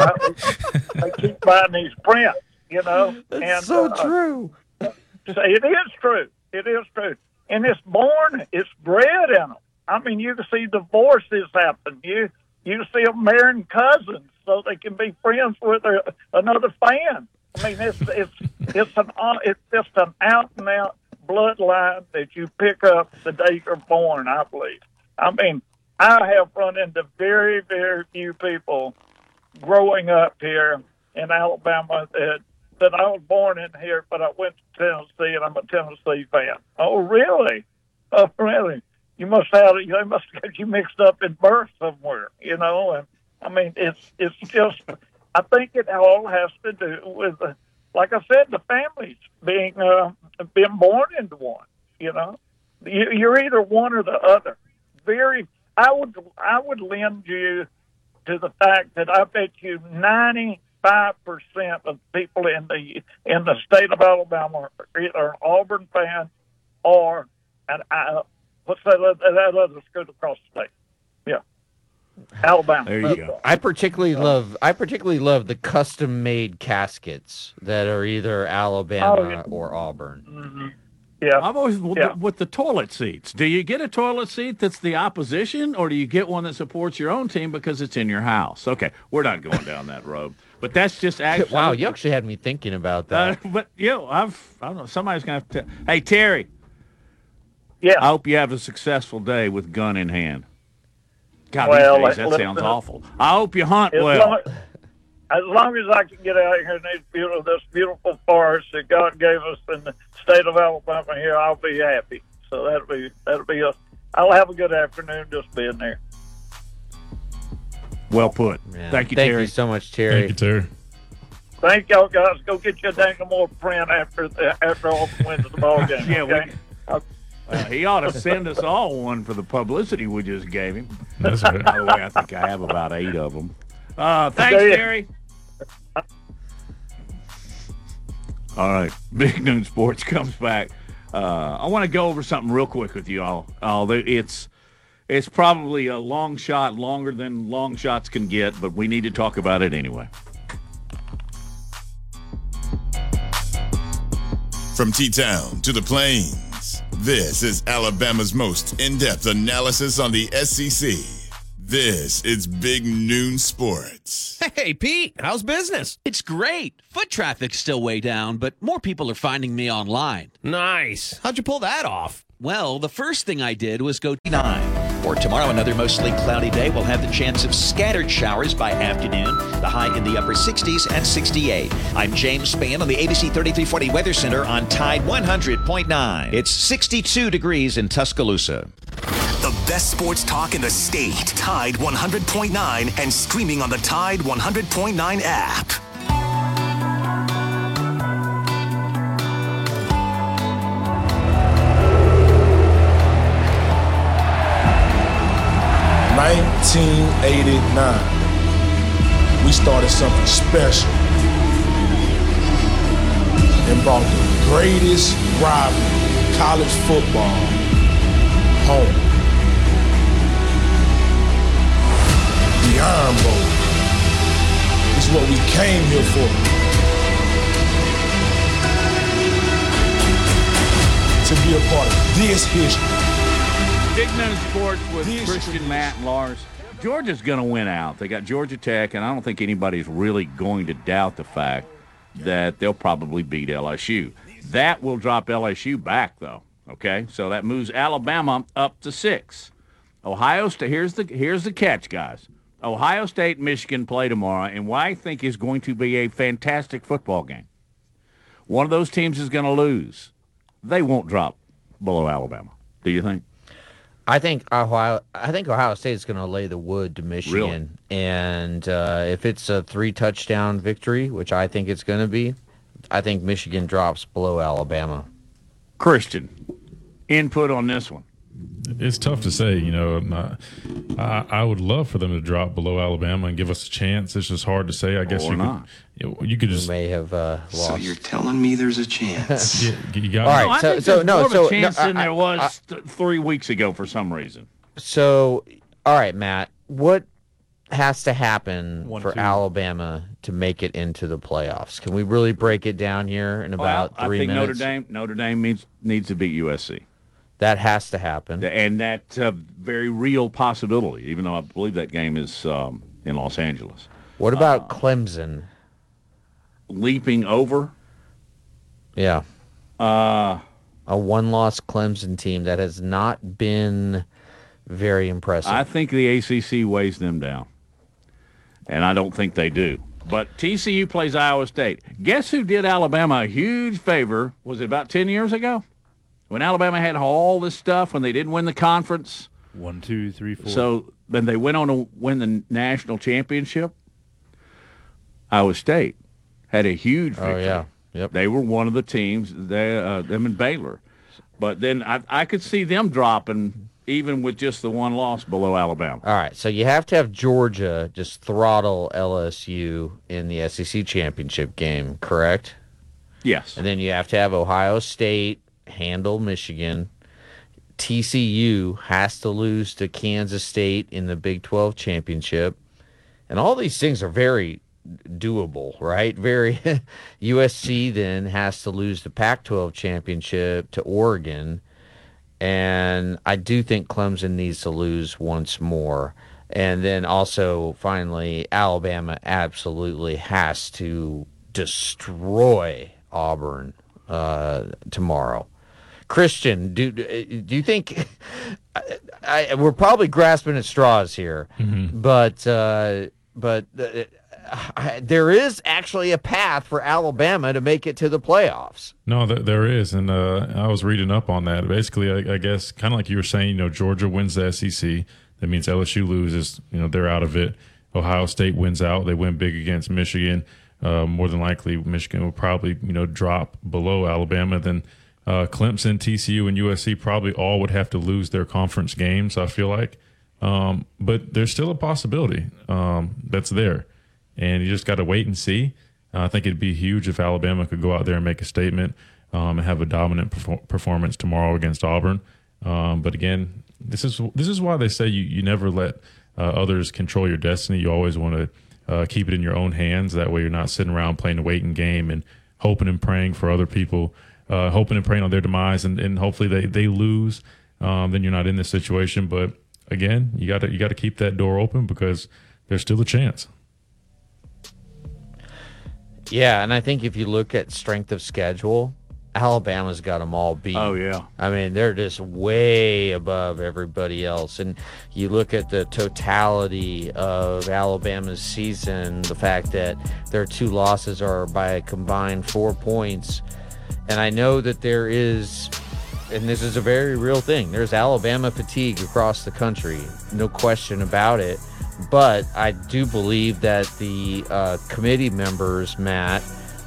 Speaker 11: they keep buying these prints, you know.
Speaker 5: That's
Speaker 11: and,
Speaker 5: so
Speaker 11: uh,
Speaker 5: true.
Speaker 11: It is true. It is true. And it's born, it's bred in them. I mean, you can see divorces happen. You you see them marrying cousins so they can be friends with a, another fan. I mean, it's it's it's an it's just an out and out bloodline that you pick up the day you're born. I believe. I mean, I have run into very very few people growing up here in Alabama that that I was born in here, but I went to Tennessee and I'm a Tennessee fan. Oh, really? Oh, really? You must have they must get you mixed up in birth somewhere, you know. And I mean, it's it's just. I think it all has to do with, like I said, the families being uh, being born into one. You know, you, you're either one or the other. Very, I would I would lend you to the fact that I bet you ninety five percent of people in the in the state of Alabama are either an Auburn fan or an uh, what's that that other school across the state? Yeah, Alabama.
Speaker 3: There you go.
Speaker 5: I particularly love I particularly love the custom made caskets that are either Alabama
Speaker 11: Oh, yeah.
Speaker 5: or Auburn.
Speaker 11: hmm Yeah,
Speaker 3: I've always with,
Speaker 11: Yeah.
Speaker 3: the, with the toilet seats. Do you get a toilet seat that's the opposition, or do you get one that supports your own team because it's in your house? Okay, we're not going down that road, but that's just actually
Speaker 5: Wow, you actually had me thinking about
Speaker 3: Uh,
Speaker 5: that.
Speaker 3: but you know, I've I don't know. Somebody's gonna have to. Hey Terry,
Speaker 11: yeah.
Speaker 3: I hope you have a successful day with gun in hand. God,
Speaker 11: Well,
Speaker 3: these days, that
Speaker 11: listen-
Speaker 3: sounds awful. I hope you hunt
Speaker 11: As
Speaker 3: well.
Speaker 11: long, as long as I can get out here in this beautiful, this beautiful forest that God gave us in the state of Alabama here, I'll be happy. So that'll be that'll be a. I'll have a good afternoon just being there.
Speaker 3: Well put.
Speaker 5: Man,
Speaker 3: Thank you,
Speaker 5: Thank
Speaker 3: Terry.
Speaker 5: you so much, Terry.
Speaker 6: Thank you, Terry.
Speaker 11: Thank y'all guys. Go get your Daniel Moore print after the, after all the wins of the ball game.
Speaker 3: Yeah, we-
Speaker 11: okay?
Speaker 3: Uh, he ought to send us all one for the publicity we just gave him.
Speaker 6: That's right.
Speaker 3: By the way, I think I have about eight of them. Uh, thanks,
Speaker 11: Okay.
Speaker 3: Terry. All right, Big Noon Sports comes back. Uh, I want to go over something real quick with you all. Uh, it's it's probably a long shot, longer than long shots can get, but we need to talk about it anyway.
Speaker 2: From T Town to the Plains, this is Alabama's most in depth analysis on the SEC. This is Big Noon Sports.
Speaker 12: Hey, Pete, how's business? It's great. Foot traffic's still way down, but more people are finding me online. Nice. How'd you pull that off? Well, the first thing I did was go
Speaker 8: nine. For tomorrow, another mostly cloudy day. We'll have the chance of scattered showers by afternoon. The high in the upper 60s and 68. I'm James Spann on the ABC 3340 Weather Center on Tide 100.9. It's 62 degrees in Tuscaloosa.
Speaker 1: The best sports talk in the state. Tide 100.9 and streaming on the Tide 100.9 app.
Speaker 13: Nineteen eighty-nine. We started something special. and brought the greatest rivalry, in college football, home. The Iron Bowl is what we came here for. To be a part of this history.
Speaker 3: Big Noon Sports with Christian, Matt, and Lars. Georgia's going to win out. They got Georgia Tech, and I don't think anybody's really going to doubt the fact that they'll probably beat LSU. That will drop LSU back, though. Okay, so that moves Alabama up to six. Ohio State. Here's the here's the catch, guys. Ohio State, Michigan play tomorrow, and what I think is going to be a fantastic football game. One of those teams is going to lose. They won't drop below Alabama. Do you think?
Speaker 5: I think Ohio. I think Ohio State is going to lay the wood to Michigan,
Speaker 3: Really?
Speaker 5: and uh, if it's a three touchdown victory, which I think it's going to be, I think Michigan drops below Alabama.
Speaker 3: Christian, input on this one.
Speaker 6: It's tough to say. You know, not, I, I would love for them to drop below Alabama and give us a chance. It's just hard to say. I guess
Speaker 5: Or
Speaker 6: you
Speaker 5: not.
Speaker 6: could. You, you could just
Speaker 5: may have uh, lost.
Speaker 14: So you're telling me there's a chance?
Speaker 6: yeah, you got
Speaker 5: All right,
Speaker 3: No, I
Speaker 5: so-
Speaker 3: think
Speaker 5: so,
Speaker 3: there's
Speaker 5: no,
Speaker 3: more
Speaker 5: so-
Speaker 3: of a chance
Speaker 5: no,
Speaker 3: than there was th- three weeks ago for some reason.
Speaker 5: So, all right, Matt, what has to happen
Speaker 3: One,
Speaker 5: for
Speaker 3: two.
Speaker 5: Alabama to make it into the playoffs? Can we really break it down here in about
Speaker 3: Well,
Speaker 5: three
Speaker 3: I think
Speaker 5: minutes?
Speaker 3: Notre Dame Notre Dame needs needs to beat USC.
Speaker 5: That has to happen.
Speaker 3: And that's a very real possibility, even though I believe that game is um, in Los Angeles.
Speaker 5: What about Clemson?
Speaker 3: Leaping over?
Speaker 5: Yeah.
Speaker 3: Uh,
Speaker 5: a one-loss Clemson team that has not been very impressive.
Speaker 3: I think the ACC weighs them down. And I don't think they do. But TCU plays Iowa State. Guess who did Alabama a huge favor? Was it about 10 years ago? When Alabama had all this stuff, when they didn't win the conference.
Speaker 15: One, two, three, four.
Speaker 3: So then they went on to win the national championship. Iowa State had a huge victory.
Speaker 5: Oh, yeah. Yep.
Speaker 3: They were one of the teams, they, uh, them and Baylor. But then I, I could see them dropping even with just the one loss below Alabama.
Speaker 5: All right, so you have to have Georgia just throttle LSU in the SEC championship game, correct?
Speaker 3: Yes.
Speaker 5: And then you have to have Ohio State handle Michigan. TCU has to lose to Kansas State in the Big 12 championship. And all these things are very doable, right? Very USC then has to lose the Pac-12 championship to Oregon. And I do think Clemson needs to lose once more. And then also, finally, Alabama absolutely has to destroy Auburn uh, tomorrow. Christian, do do you think I, I, we're probably grasping at straws here,
Speaker 6: Mhm.
Speaker 5: but uh, but uh, I, there is actually a path for Alabama to make it to the playoffs.
Speaker 6: No, th- there is, and uh, I was reading up on that. Basically, I, I guess kind of like you were saying, you know, Georgia wins the SEC. That means LSU loses. You know, they're out of it. Ohio State wins out. They win big against Michigan. Uh, more than likely, Michigan will probably you know drop below Alabama. Then uh, Clemson, TCU, and USC probably all would have to lose their conference games. I feel like, um, but there's still a possibility um, that's there, and you just got to wait and see. Uh, I think it'd be huge if Alabama could go out there and make a statement um, and have a dominant perfor- performance tomorrow against Auburn. Um, but again, this is this is why they say you you never let uh, others control your destiny. You always want to uh, keep it in your own hands. That way, you're not sitting around playing a waiting game and hoping and praying for other people, uh, hoping and praying on their demise, and, and hopefully they they lose. Um, then you're not in this situation. But again, you got to you got to keep that door open because there's still a chance.
Speaker 5: Yeah, and I think if you look at strength of schedule, Alabama's got them all beat.
Speaker 3: Oh, yeah.
Speaker 5: I mean, they're just way above everybody else. And you look at the totality of Alabama's season, the fact that their two losses are by a combined four points. And I know that there is, and this is a very real thing, there's Alabama fatigue across the country, no question about it. But I do believe that the uh, committee members, Matt,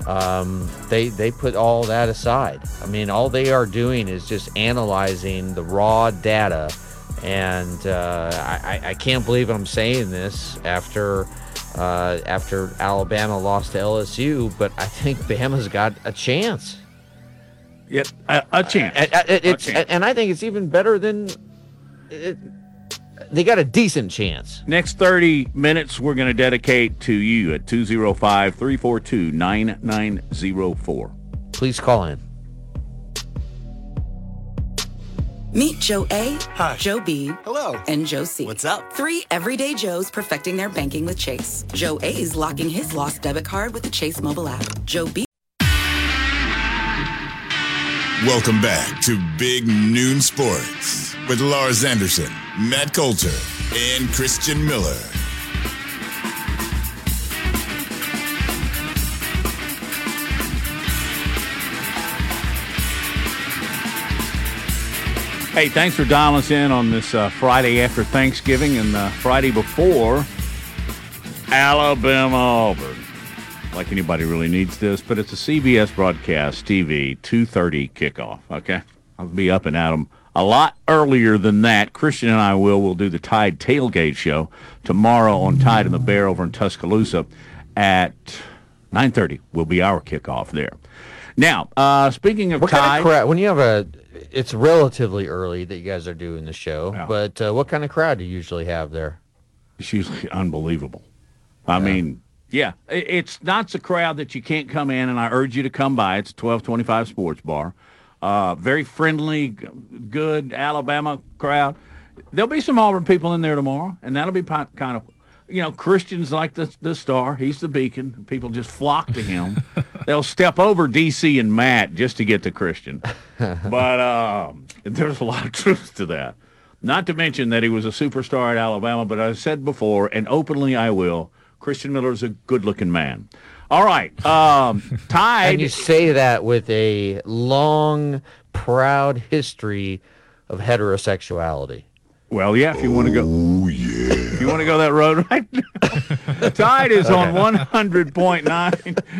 Speaker 5: um, they they put all that aside. I mean, all they are doing is just analyzing the raw data, and uh, I, I- can't believe I'm saying this after uh, after Alabama lost to LSU, but I think Bama's got a chance.
Speaker 3: Yeah, a, a chance.
Speaker 5: And, and-
Speaker 3: A
Speaker 5: it's,
Speaker 3: chance.
Speaker 5: and I think it's even better than. It, they got a decent chance.
Speaker 3: Next 30 minutes, we're going to dedicate to you at 205 342 9904.
Speaker 5: Please call in.
Speaker 15: Meet Joe A, Hi. Joe B, hello, and Joe C. What's up? Three everyday Joes perfecting their banking with Chase. Joe A is locking his lost debit card with the Chase mobile app. Joe B.
Speaker 2: Welcome back to Big Noon Sports with Lars Anderson, Matt Coulter, and Christian Miller.
Speaker 3: Hey, thanks for dialing us in on this uh, Friday after Thanksgiving and the Friday before Alabama Auburn. Like anybody really needs this, but it's a CBS broadcast TV 2:30 kickoff. Okay, I'll be up and at 'em a lot earlier than that. Christian and I will will do the Tide tailgate show tomorrow on Tide and the Bear over in Tuscaloosa at 9:30. Will be our kickoff there. Now, uh, speaking of
Speaker 5: What
Speaker 3: Tide,
Speaker 5: kind of crowd? When you have a, it's relatively early that you guys are doing the show, but uh, what kind of crowd do you usually have there?
Speaker 3: It's usually unbelievable. I mean, yeah, it's not the crowd that you can't come in, and I urge you to come by. It's a twelve twenty five sports bar. Uh, very friendly, good Alabama crowd. There'll be some Auburn people in there tomorrow, and that'll be kind of, you know, Christian's like the the star. He's the beacon. People just flock to him. They'll step over DC and Matt just to get to Christian. but um, there's a lot of truth to that. Not to mention that he was a superstar at Alabama, but I said before, and openly I will, Christian Miller is a good-looking man. All right, um, Tide.
Speaker 5: And you say that with a long, proud history of heterosexuality.
Speaker 3: Well, yeah, if you want to go. Oh, yeah. If you want to go that road right now. Tide is on 100.9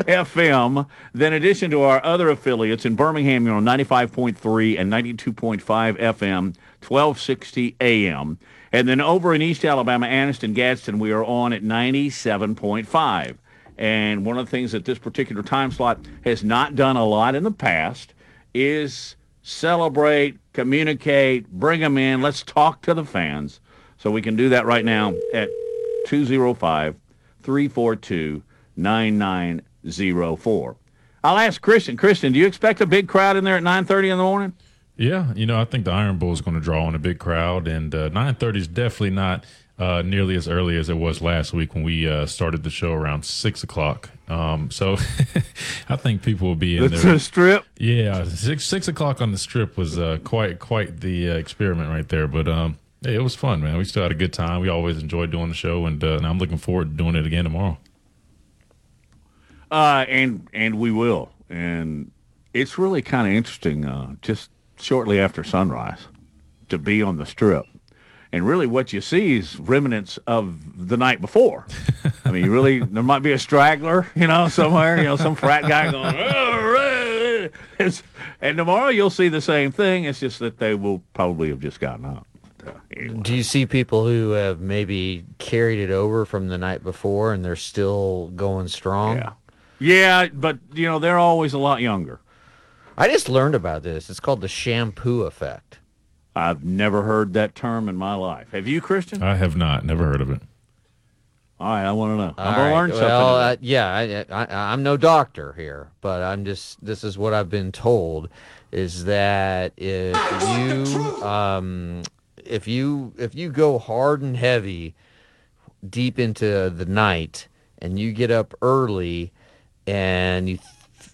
Speaker 3: FM. Then, in addition to our other affiliates in Birmingham, you're on 95.3 and 92.5 FM, 1260 AM. And then over in East Alabama, Anniston, Gadsden, we are on at 97.5. And one of the things that this particular time slot has not done a lot in the past is celebrate, communicate, bring them in. Let's talk to the fans. So we can do that right now at 205 342 9904. I'll ask Christian. Christian, do you expect a big crowd in there at 9.30 in the morning?
Speaker 6: Yeah, you know, I think the Iron Bowl is going to draw in a big crowd, and uh, 9:30 is definitely not uh, nearly as early as it was last week when we uh, started the show around six o'clock. Um, so I think people will be in there.
Speaker 3: a strip?
Speaker 6: Yeah, six six o'clock on the strip was uh, quite quite the uh, experiment right there. But um, hey, it was fun, man. We still had a good time. We always enjoyed doing the show, and, uh, and I'm looking forward to doing it again tomorrow.
Speaker 3: Uh, and and we will. And it's really kind of interesting. Uh, just shortly after sunrise, to be on the strip, and really what you see is remnants of the night before. I mean, you really there might be a straggler, you know, somewhere, you know, some frat guy going. "Oh, right." It's- and tomorrow you'll see the same thing. It's just that they will probably have just gotten up.
Speaker 5: Do you see people who have maybe carried it over from the night before and they're still going strong?
Speaker 3: Yeah. Yeah, but you know they're always a lot younger.
Speaker 5: I just learned about this. It's called the shampoo effect.
Speaker 3: I've never heard that term in my life. Have you, Christian?
Speaker 6: I have not, never heard of it.
Speaker 3: All right, I want to know. I'm gonna
Speaker 5: right,
Speaker 3: learn something.
Speaker 5: Well, uh, yeah, I, I, I'm no doctor here, but I'm just. This is what I've been told: is that if you, um, if you, if you go hard and heavy, deep into the night, and you get up early, and you,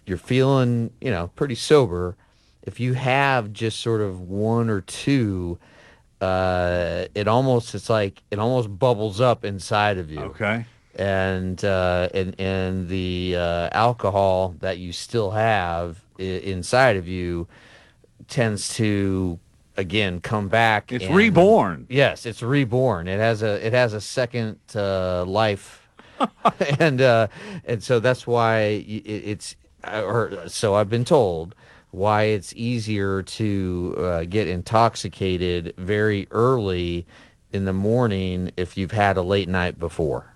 Speaker 5: you're feeling, you know, pretty sober. If you have just sort of one or two, uh, it almost it's like it almost bubbles up inside of you.
Speaker 3: Okay.
Speaker 5: And uh, and and the uh, alcohol that you still have I- inside of you tends to again come back.
Speaker 3: It's
Speaker 5: and-
Speaker 3: reborn.
Speaker 5: Yes, it's reborn. It has a it has a second uh, life, and uh, and so that's why it, it's or so I've been told why it's easier to uh, get intoxicated very early in the morning if you've had a late night before.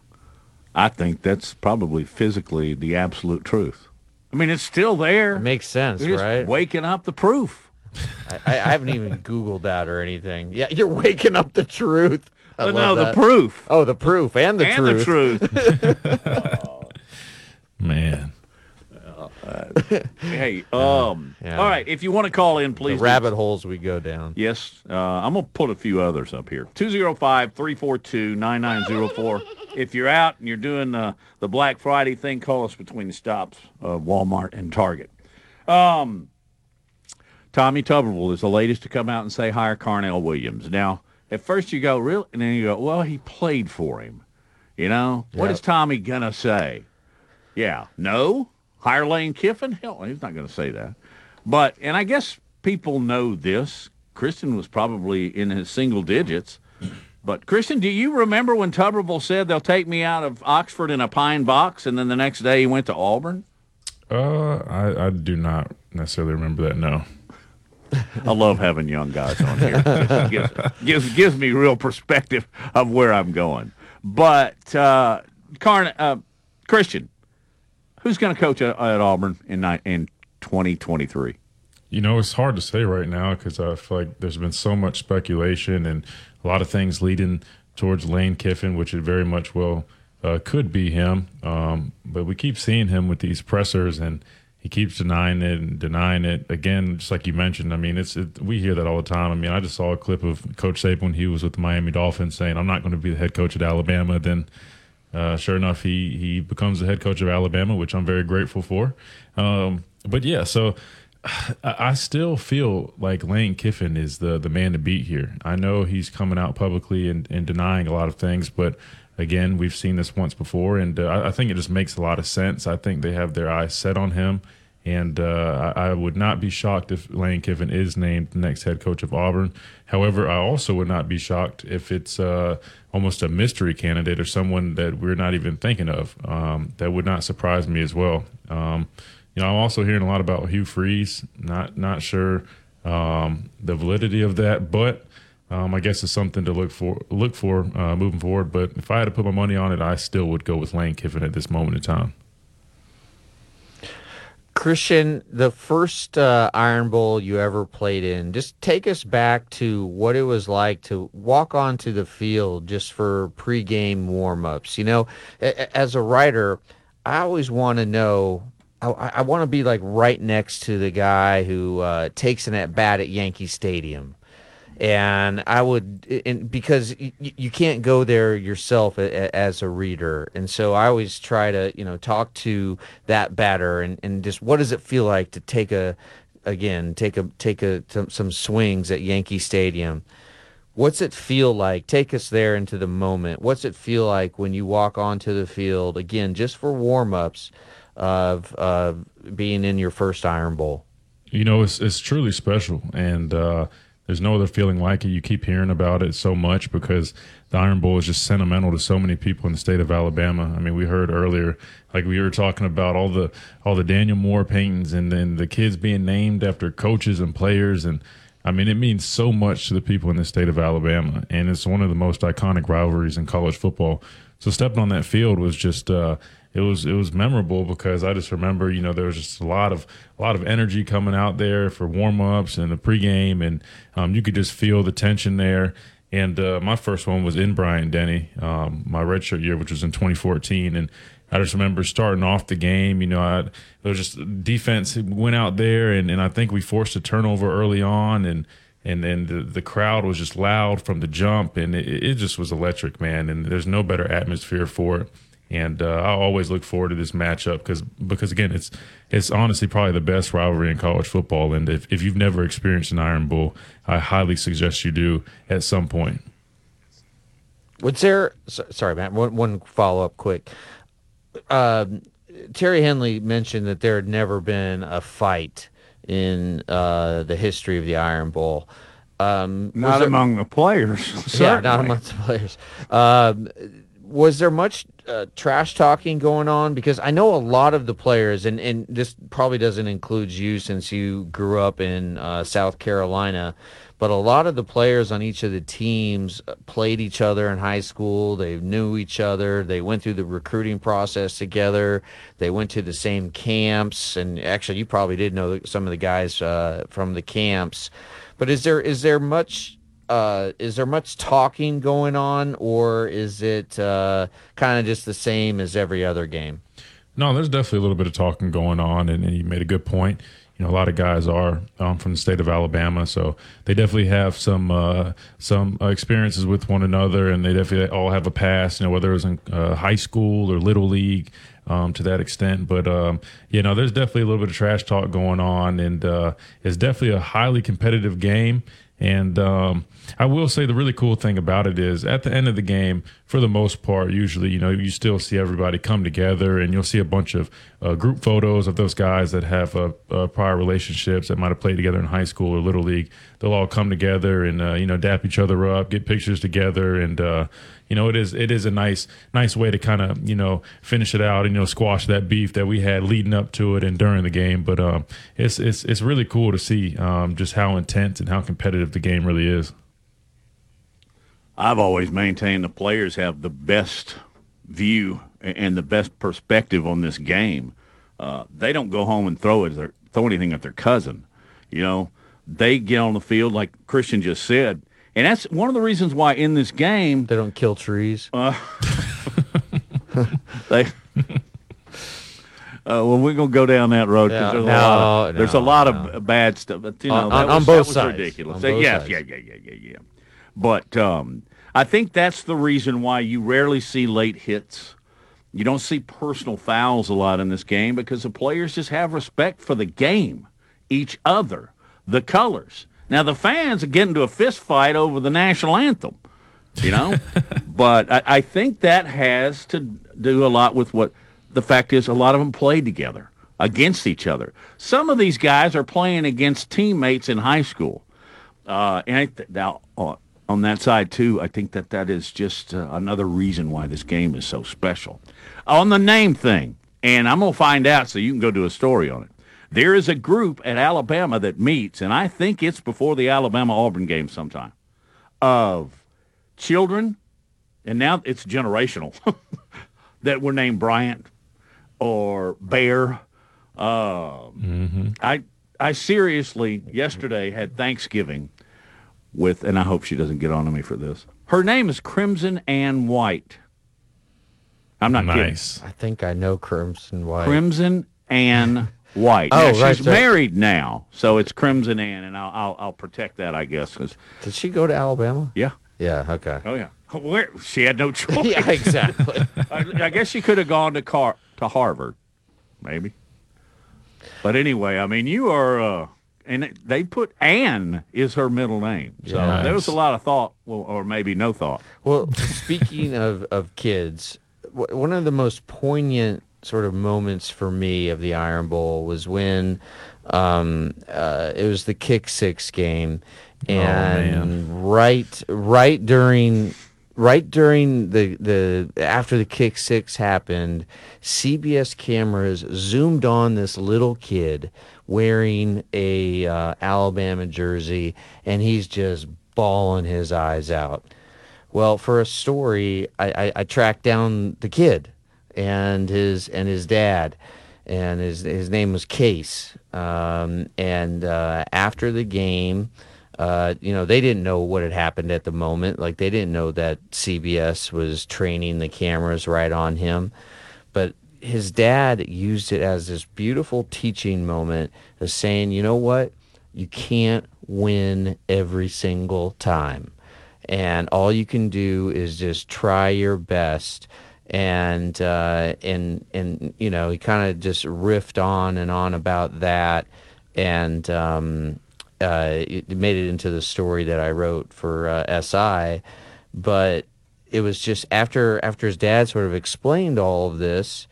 Speaker 3: I think that's probably physically the absolute truth. I mean, it's still there.
Speaker 5: It makes sense,
Speaker 3: You're just
Speaker 5: right?
Speaker 3: Waking up the proof.
Speaker 5: I, I haven't even Googled that or anything. Yeah, you're waking up the truth. I
Speaker 3: But
Speaker 5: love
Speaker 3: no, the proof.
Speaker 5: Oh, the proof and the
Speaker 3: and
Speaker 5: truth.
Speaker 3: the truth.
Speaker 6: Man.
Speaker 3: hey, um,
Speaker 5: Yeah.
Speaker 3: all right. If you want to call in, please. do
Speaker 5: rabbit holes we go down.
Speaker 3: Yes, uh, I'm going to put a few others up here. 205 342 9904. If you're out and you're doing uh, the Black Friday thing, call us between the stops of Walmart and Target. Um, Tommy Tuberville is the latest to come out and say hire Carnell Williams. Now, at first you go, really? And then you go, well, he played for him. You know, what
Speaker 5: Yep.
Speaker 3: is Tommy going to say? Yeah, no? Hire Lane Kiffin? Hell, he's not going to say that. But, and I guess people know this. Christian was probably in his single digits. But, Christian, do you remember when Tuberville said they'll take me out of Oxford in a pine box and then the next day he went to Auburn?
Speaker 6: Uh, I, I do not necessarily remember that. No.
Speaker 3: I love having young guys on here. Gives, gives, gives me real perspective of where I'm going. But, uh, Carn, uh, Christian, who's going to coach at, at Auburn in, in 2023?
Speaker 6: You know, it's hard to say right now because I feel like there's been so much speculation and a lot of things leading towards Lane Kiffin, which it very much will uh, could be him. Um, but we keep seeing him with these pressers, and he keeps denying it and denying it again. Just like you mentioned, I mean, it's it, we hear that all the time. I mean, I just saw a clip of Coach Saban when he was with the Miami Dolphins saying, "I'm not going to be the head coach at Alabama." Then. Uh, sure enough, he he becomes the head coach of Alabama, which I'm very grateful for. Um, but yeah, so I, still feel like Lane Kiffin is the the man to beat here. I know he's coming out publicly and, and denying a lot of things, but again, we've seen this once before, and uh, I, I think it just makes a lot of sense. I think they have their eyes set on him. And uh, I, I would not be shocked if Lane Kiffin is named next head coach of Auburn. However, I also would not be shocked if it's uh, almost a mystery candidate or someone that we're not even thinking of. Um, that would not surprise me as well. Um, you know, I'm also hearing a lot about Hugh Freeze. Not not sure um, the validity of that, but um, I guess it's something to look for look for uh, moving forward. But if I had to put my money on it, I still would go with Lane Kiffin at this moment in time.
Speaker 5: Christian, the first uh, Iron Bowl you ever played in, just take us back to what it was like to walk onto the field just for pregame warm-ups. You know, as a writer, I always want to know. I, I want to be like right next to the guy who uh, takes an at bat at Yankee Stadium and I would, and because y- you can't go there yourself a, a- as a reader, and so I always try to, you know, talk to that batter and, and just what does it feel like to take a, again, take a take a some, some swings at Yankee Stadium. What's it feel like? Take us there into the moment. What's it feel like when you walk onto the field again, just for warm ups of uh, being in your first Iron Bowl?
Speaker 6: You know, it's it's truly special, and uh, there's no other feeling like it. You keep hearing about it so much because the Iron Bowl is just sentimental to so many people in the state of Alabama. I mean, we heard earlier, like we were talking about all the all the Daniel Moore paintings, and then the kids being named after coaches and players, and I mean, it means so much to the people in the state of Alabama, and it's one of the most iconic rivalries in college football. So stepping on that field was just uh, it was it was memorable because I just remember you know there was just a lot of a lot of energy coming out there for warm ups and the pregame, and um, you could just feel the tension there. And uh, my first one was in Bryant-Denny, um, my redshirt year, which was in 2014, and I just remember starting off the game. You know, I, there was just defense went out there, and, and I think we forced a turnover early on, and and then the, the crowd was just loud from the jump, and it, it just was electric, man. And there's no better atmosphere for it. And uh, I always look forward to this matchup because because again, it's it's honestly probably the best rivalry in college football. And if, if you've never experienced an Iron Bowl, I highly suggest you do at some point.
Speaker 5: Was there? Sorry, Matt. One, one follow up, quick. Um, Terry Henley mentioned that there had never been a fight in uh, the history of the Iron Bowl. Um, was
Speaker 3: Not
Speaker 5: there-
Speaker 3: among the players.
Speaker 5: yeah, not
Speaker 3: certainly.
Speaker 5: amongst the players. Um, was there much uh, trash talking going on? Because I know a lot of the players, and, and this probably doesn't include you since you grew up in uh, South Carolina, but a lot of the players on each of the teams uh, played each other in high school. They knew each other. They went through the recruiting process together. They went to the same camps, and actually, you probably did know some of the guys uh, from the camps. But is there is there much uh, is there much talking going on, or is it uh, kind of just the same as every other game?
Speaker 6: No, there's definitely a little bit of talking going on, and, and you made a good point. You know, a lot of guys are um, from the state of Alabama, so they definitely have some uh, some uh, experiences with one another, and they definitely all have a past. You know, whether it was in uh, high school or little league, um, to that extent. But um, you know, there's definitely a little bit of trash talk going on, and uh, it's definitely a highly competitive game. And um, I will say the really cool thing about it is at the end of the game, for the most part, usually, you know, you still see everybody come together and you'll see a bunch of uh, group photos of those guys that have uh, uh, prior relationships that might have played together in high school or little league. They'll all come together and, uh, you know, dap each other up, get pictures together. And, uh, you know, it is it is a nice nice way to kind of you know finish it out and you know squash that beef that we had leading up to it and during the game. But um, it's it's it's really cool to see um, just how intense and how competitive the game really is.
Speaker 3: I've always maintained the players have the best view and the best perspective on this game. Uh, they don't go home and throw it their, throw anything at their cousin. You know, they get on the field like Christian just said and that's one of the reasons why in this game
Speaker 5: they don't kill trees. Uh,
Speaker 3: they. Uh, well, we're gonna go down that road because yeah, there's, no, a lot of, there's a lot no. of bad stuff. But you know,
Speaker 5: on,
Speaker 3: was,
Speaker 5: on both sides.
Speaker 3: ridiculous.
Speaker 5: On both
Speaker 3: yes,
Speaker 5: sides.
Speaker 3: yeah, yeah, yeah, yeah, yeah. But um, I think that's the reason why you rarely see late hits. You don't see personal fouls a lot in this game because the players just have respect for the game, each other, the colors. Now the fans are getting to a fist fight over the national anthem, you know. but I, I, think that has to do a lot with what the fact is. A lot of them played together against each other. Some of these guys are playing against teammates in high school, uh, and now uh, on that side too, I think that that is just uh, another reason why this game is so special. On the name thing, and I'm gonna find out so you can go do a story on it. There is a group at Alabama that meets, and I think it's before the Alabama Auburn game sometime, of children, and now it's generational, that were named Bryant or Bear. Uh, mm-hmm. I I seriously yesterday had Thanksgiving with, and I hope she doesn't get on to me for this. Her name is Crimson Ann White. I'm not
Speaker 6: nice.
Speaker 5: kidding. I think I know Crimson White.
Speaker 3: Crimson Ann White.
Speaker 5: Oh,
Speaker 3: now,
Speaker 5: right,
Speaker 3: she's
Speaker 5: right.
Speaker 3: married now, so it's Crimson Ann, and I'll I'll, I'll protect that, I guess. Cause,
Speaker 5: Did she go to Alabama?
Speaker 3: yeah.
Speaker 5: Yeah. Okay.
Speaker 3: Oh yeah. Where she had no choice.
Speaker 5: yeah. Exactly.
Speaker 3: I, I guess she could have gone to Car to Harvard, maybe. But anyway, I mean, you are, uh, and they put Ann is her middle name, so
Speaker 5: Yeah.
Speaker 3: there was a lot of thought, well, or maybe no thought.
Speaker 5: Well, speaking of, of kids, w- one of the most poignant sort of moments for me of the Iron Bowl was when um, uh, it was the kick six game, and right right during right during the the after the kick six happened, CBS cameras zoomed on this little kid wearing a uh, Alabama jersey, and he's just bawling his eyes out. Well, for a story, I, I, I tracked down the kid and his and his dad, and his his name was Case. Um, and uh, after the game, uh, you know, they didn't know what had happened at the moment. Like they didn't know that CBS was training the cameras right on him, but his dad used it as this beautiful teaching moment of saying, you know what, you can't win every single time. And all you can do is just try your best. And uh, and and you know he kind of just riffed on and on about that. And um, uh, it made it into the story that I wrote for uh, SI but it was just after after his dad sort of explained all of this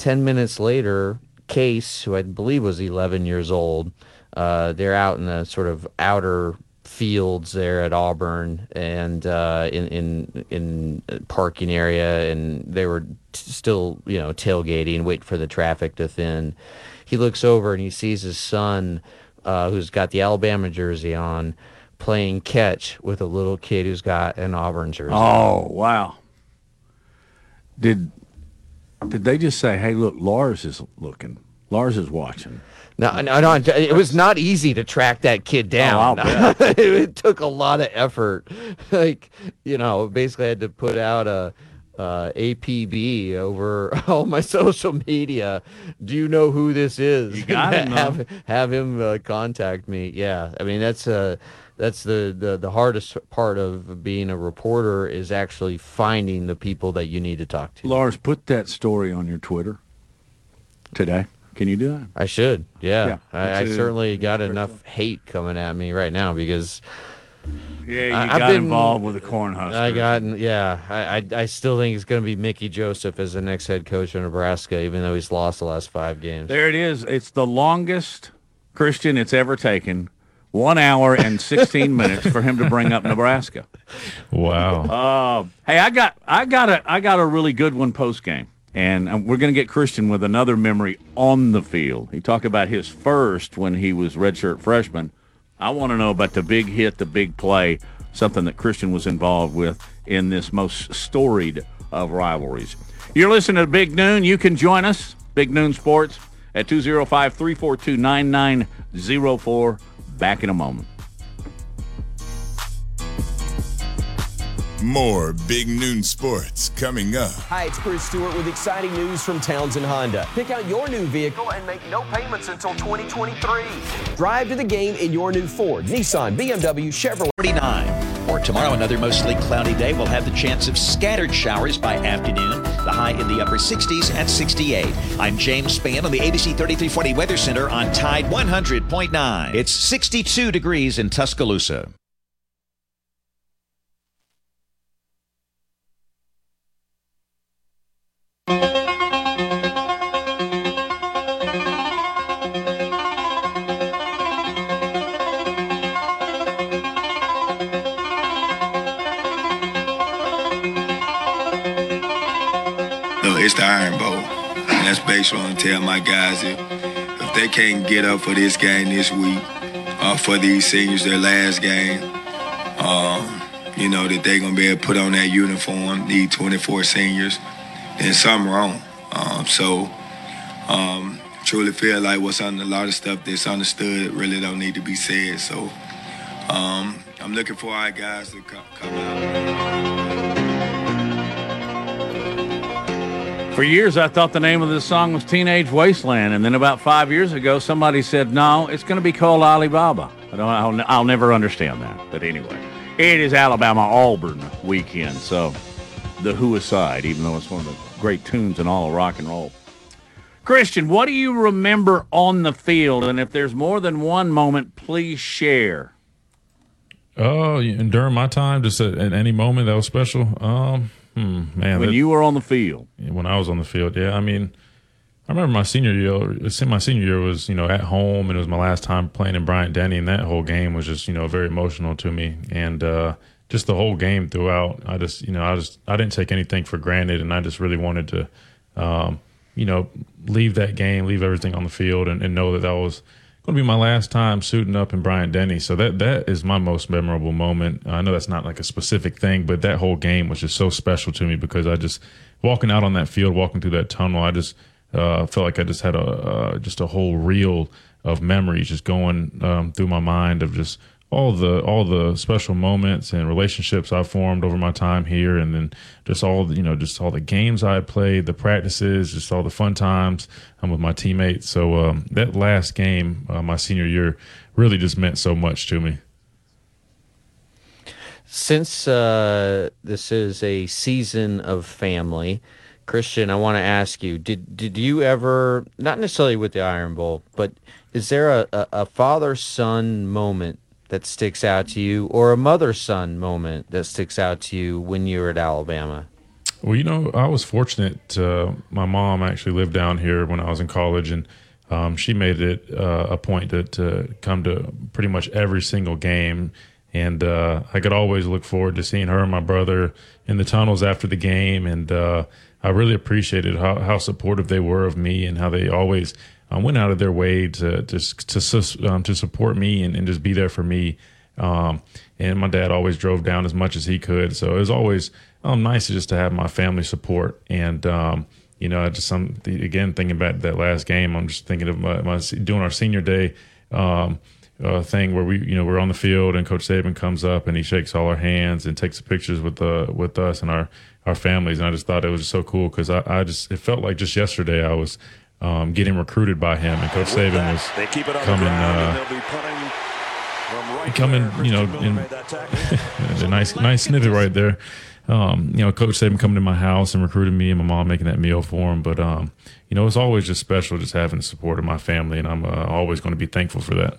Speaker 5: 10 minutes later Case who I believe was 11 years old uh, they're out in the sort of outer fields there at Auburn and uh, in in in parking area, and they were t- still you know tailgating, waiting for the traffic to thin. He looks over and he sees his son, uh, who's got the Alabama jersey on, playing catch with a little kid who's got an Auburn jersey.
Speaker 3: Oh wow! Did did they just say, "Hey, look, Lars is looking. Lars is watching."
Speaker 5: No, no, no. It was not easy to track that kid down.
Speaker 3: Oh,
Speaker 5: it took a lot of effort. Like, you know, basically had to put out a uh, APB over all my social media. Do you know who this is?
Speaker 3: You got him,
Speaker 5: have, have him uh, contact me. Yeah, I mean that's uh, that's the, the the hardest part of being a reporter is actually finding the people that you need to talk to.
Speaker 3: Lars, put that story on your Twitter today. Can you do that?
Speaker 5: I should. Yeah,
Speaker 3: Yeah,
Speaker 5: I, I certainly got enough hate coming at me right now because
Speaker 3: Yeah, you
Speaker 5: I- I've
Speaker 3: got
Speaker 5: been-
Speaker 3: involved with the Cornhuskers.
Speaker 5: I got yeah. I, I I still think it's going to be Mickey Joseph as the next head coach of Nebraska, even though he's lost the last five games.
Speaker 3: There it is. It's the longest Christian it's ever taken. One hour and sixteen minutes for him to bring up Nebraska.
Speaker 6: Wow.
Speaker 3: Uh, hey, I got I got a I got a really good one post game, and uh, we're going to get Christian with another memory on the field. He talked about his first when he was redshirt freshman. I want to know about the big hit, the big play, something that Christian was involved with in this most storied of rivalries. You're listening to Big Noon. You can join us, Big Noon Sports, at 205 342 9904. Back in a moment.
Speaker 2: More Big Noon Sports coming up.
Speaker 16: Hi, it's Chris Stewart with exciting news from Townsend Honda. Pick out your new vehicle and make no payments until 2023. Drive to the game in your new Ford, Nissan, BMW, Chevrolet.
Speaker 8: 49. For tomorrow, another mostly cloudy day. We'll have the chance of scattered showers by afternoon. The high in the upper 60s at 68. I'm James Spann on the ABC 3340 Weather Center on Tide 100.9. It's 62 degrees in Tuscaloosa.
Speaker 17: Basically what tell my guys if, if they can't get up for this game this week, for these seniors, their last game, um, you know, that they're going to be able to put on that uniform, need 24 seniors, then something wrong. Um, so, um, truly feel like what's on a lot of stuff that's understood really don't need to be said. So, um, I'm looking for our guys to come, come out.
Speaker 3: For years, I thought the name of this song was Teenage Wasteland, and then about five years ago, somebody said, "No, it's going to be called Alibaba." I don't. I'll, I'll never understand that. But anyway, it is Alabama Auburn weekend, so the Who aside, even though it's one of the great tunes in all of rock and roll. Christian, what do you remember on the field? And if there's more than one moment, please share.
Speaker 6: Oh, and during my time, just at, at any moment that was special. Um, hmm, man,
Speaker 3: when
Speaker 6: that-
Speaker 3: you were on the field.
Speaker 6: when I was on the field. Yeah, I mean, I remember my senior year. My senior year was you know at home, and it was my last time playing in Bryant Denny, and that whole game was just you know very emotional to me, and uh, just the whole game throughout. I just you know I just I didn't take anything for granted, and I just really wanted to, um, you know, leave that game, leave everything on the field, and, and know that that was going to be my last time suiting up in Bryant Denny. So that that is my most memorable moment. I know that's not like a specific thing, but that whole game was just so special to me because I just walking out on that field, walking through that tunnel, I just uh, felt like I just had a uh, just a whole reel of memories just going um, through my mind of just all the all the special moments and relationships I formed over my time here, and then just all the, you know just all the games I played, the practices, just all the fun times um, with my teammates. So um, that last game, uh, my senior year, really just meant so much to me.
Speaker 5: Since uh, this is a season of family, Christian, I want to ask you: Did did you ever, not necessarily with the Iron Bowl, but is there a, a father son moment that sticks out to you, or a mother son moment that sticks out to you when you were at Alabama?
Speaker 6: Well, you know, I was fortunate. Uh, my mom actually lived down here when I was in college, and um, she made it uh, a point to, to come to pretty much every single game. And uh, I could always look forward to seeing her and my brother in the tunnels after the game. And uh, I really appreciated how, how supportive they were of me and how they always uh, went out of their way to to to, um, to support me and, and just be there for me Um, and my dad always drove down as much as he could, so it was always um, nice just to have my family support. And um, you know, just some again thinking about that last game, I'm just thinking of my, my doing our senior day. Um, uh, thing where we, you know, we're on the field and Coach Saban comes up and he shakes all our hands and takes pictures with the with us and our our families. And I just thought it was so cool because I, I just it felt like just yesterday I was um, getting recruited by him and Coach Saban was coming. Uh, coming, you know, in a nice nice snippet right there. Um, you know, Coach Saban coming to my house and recruiting me and my mom making that meal for him. But um, you know, it's always just special just having the support of my family, and I'm uh, always going to be thankful for that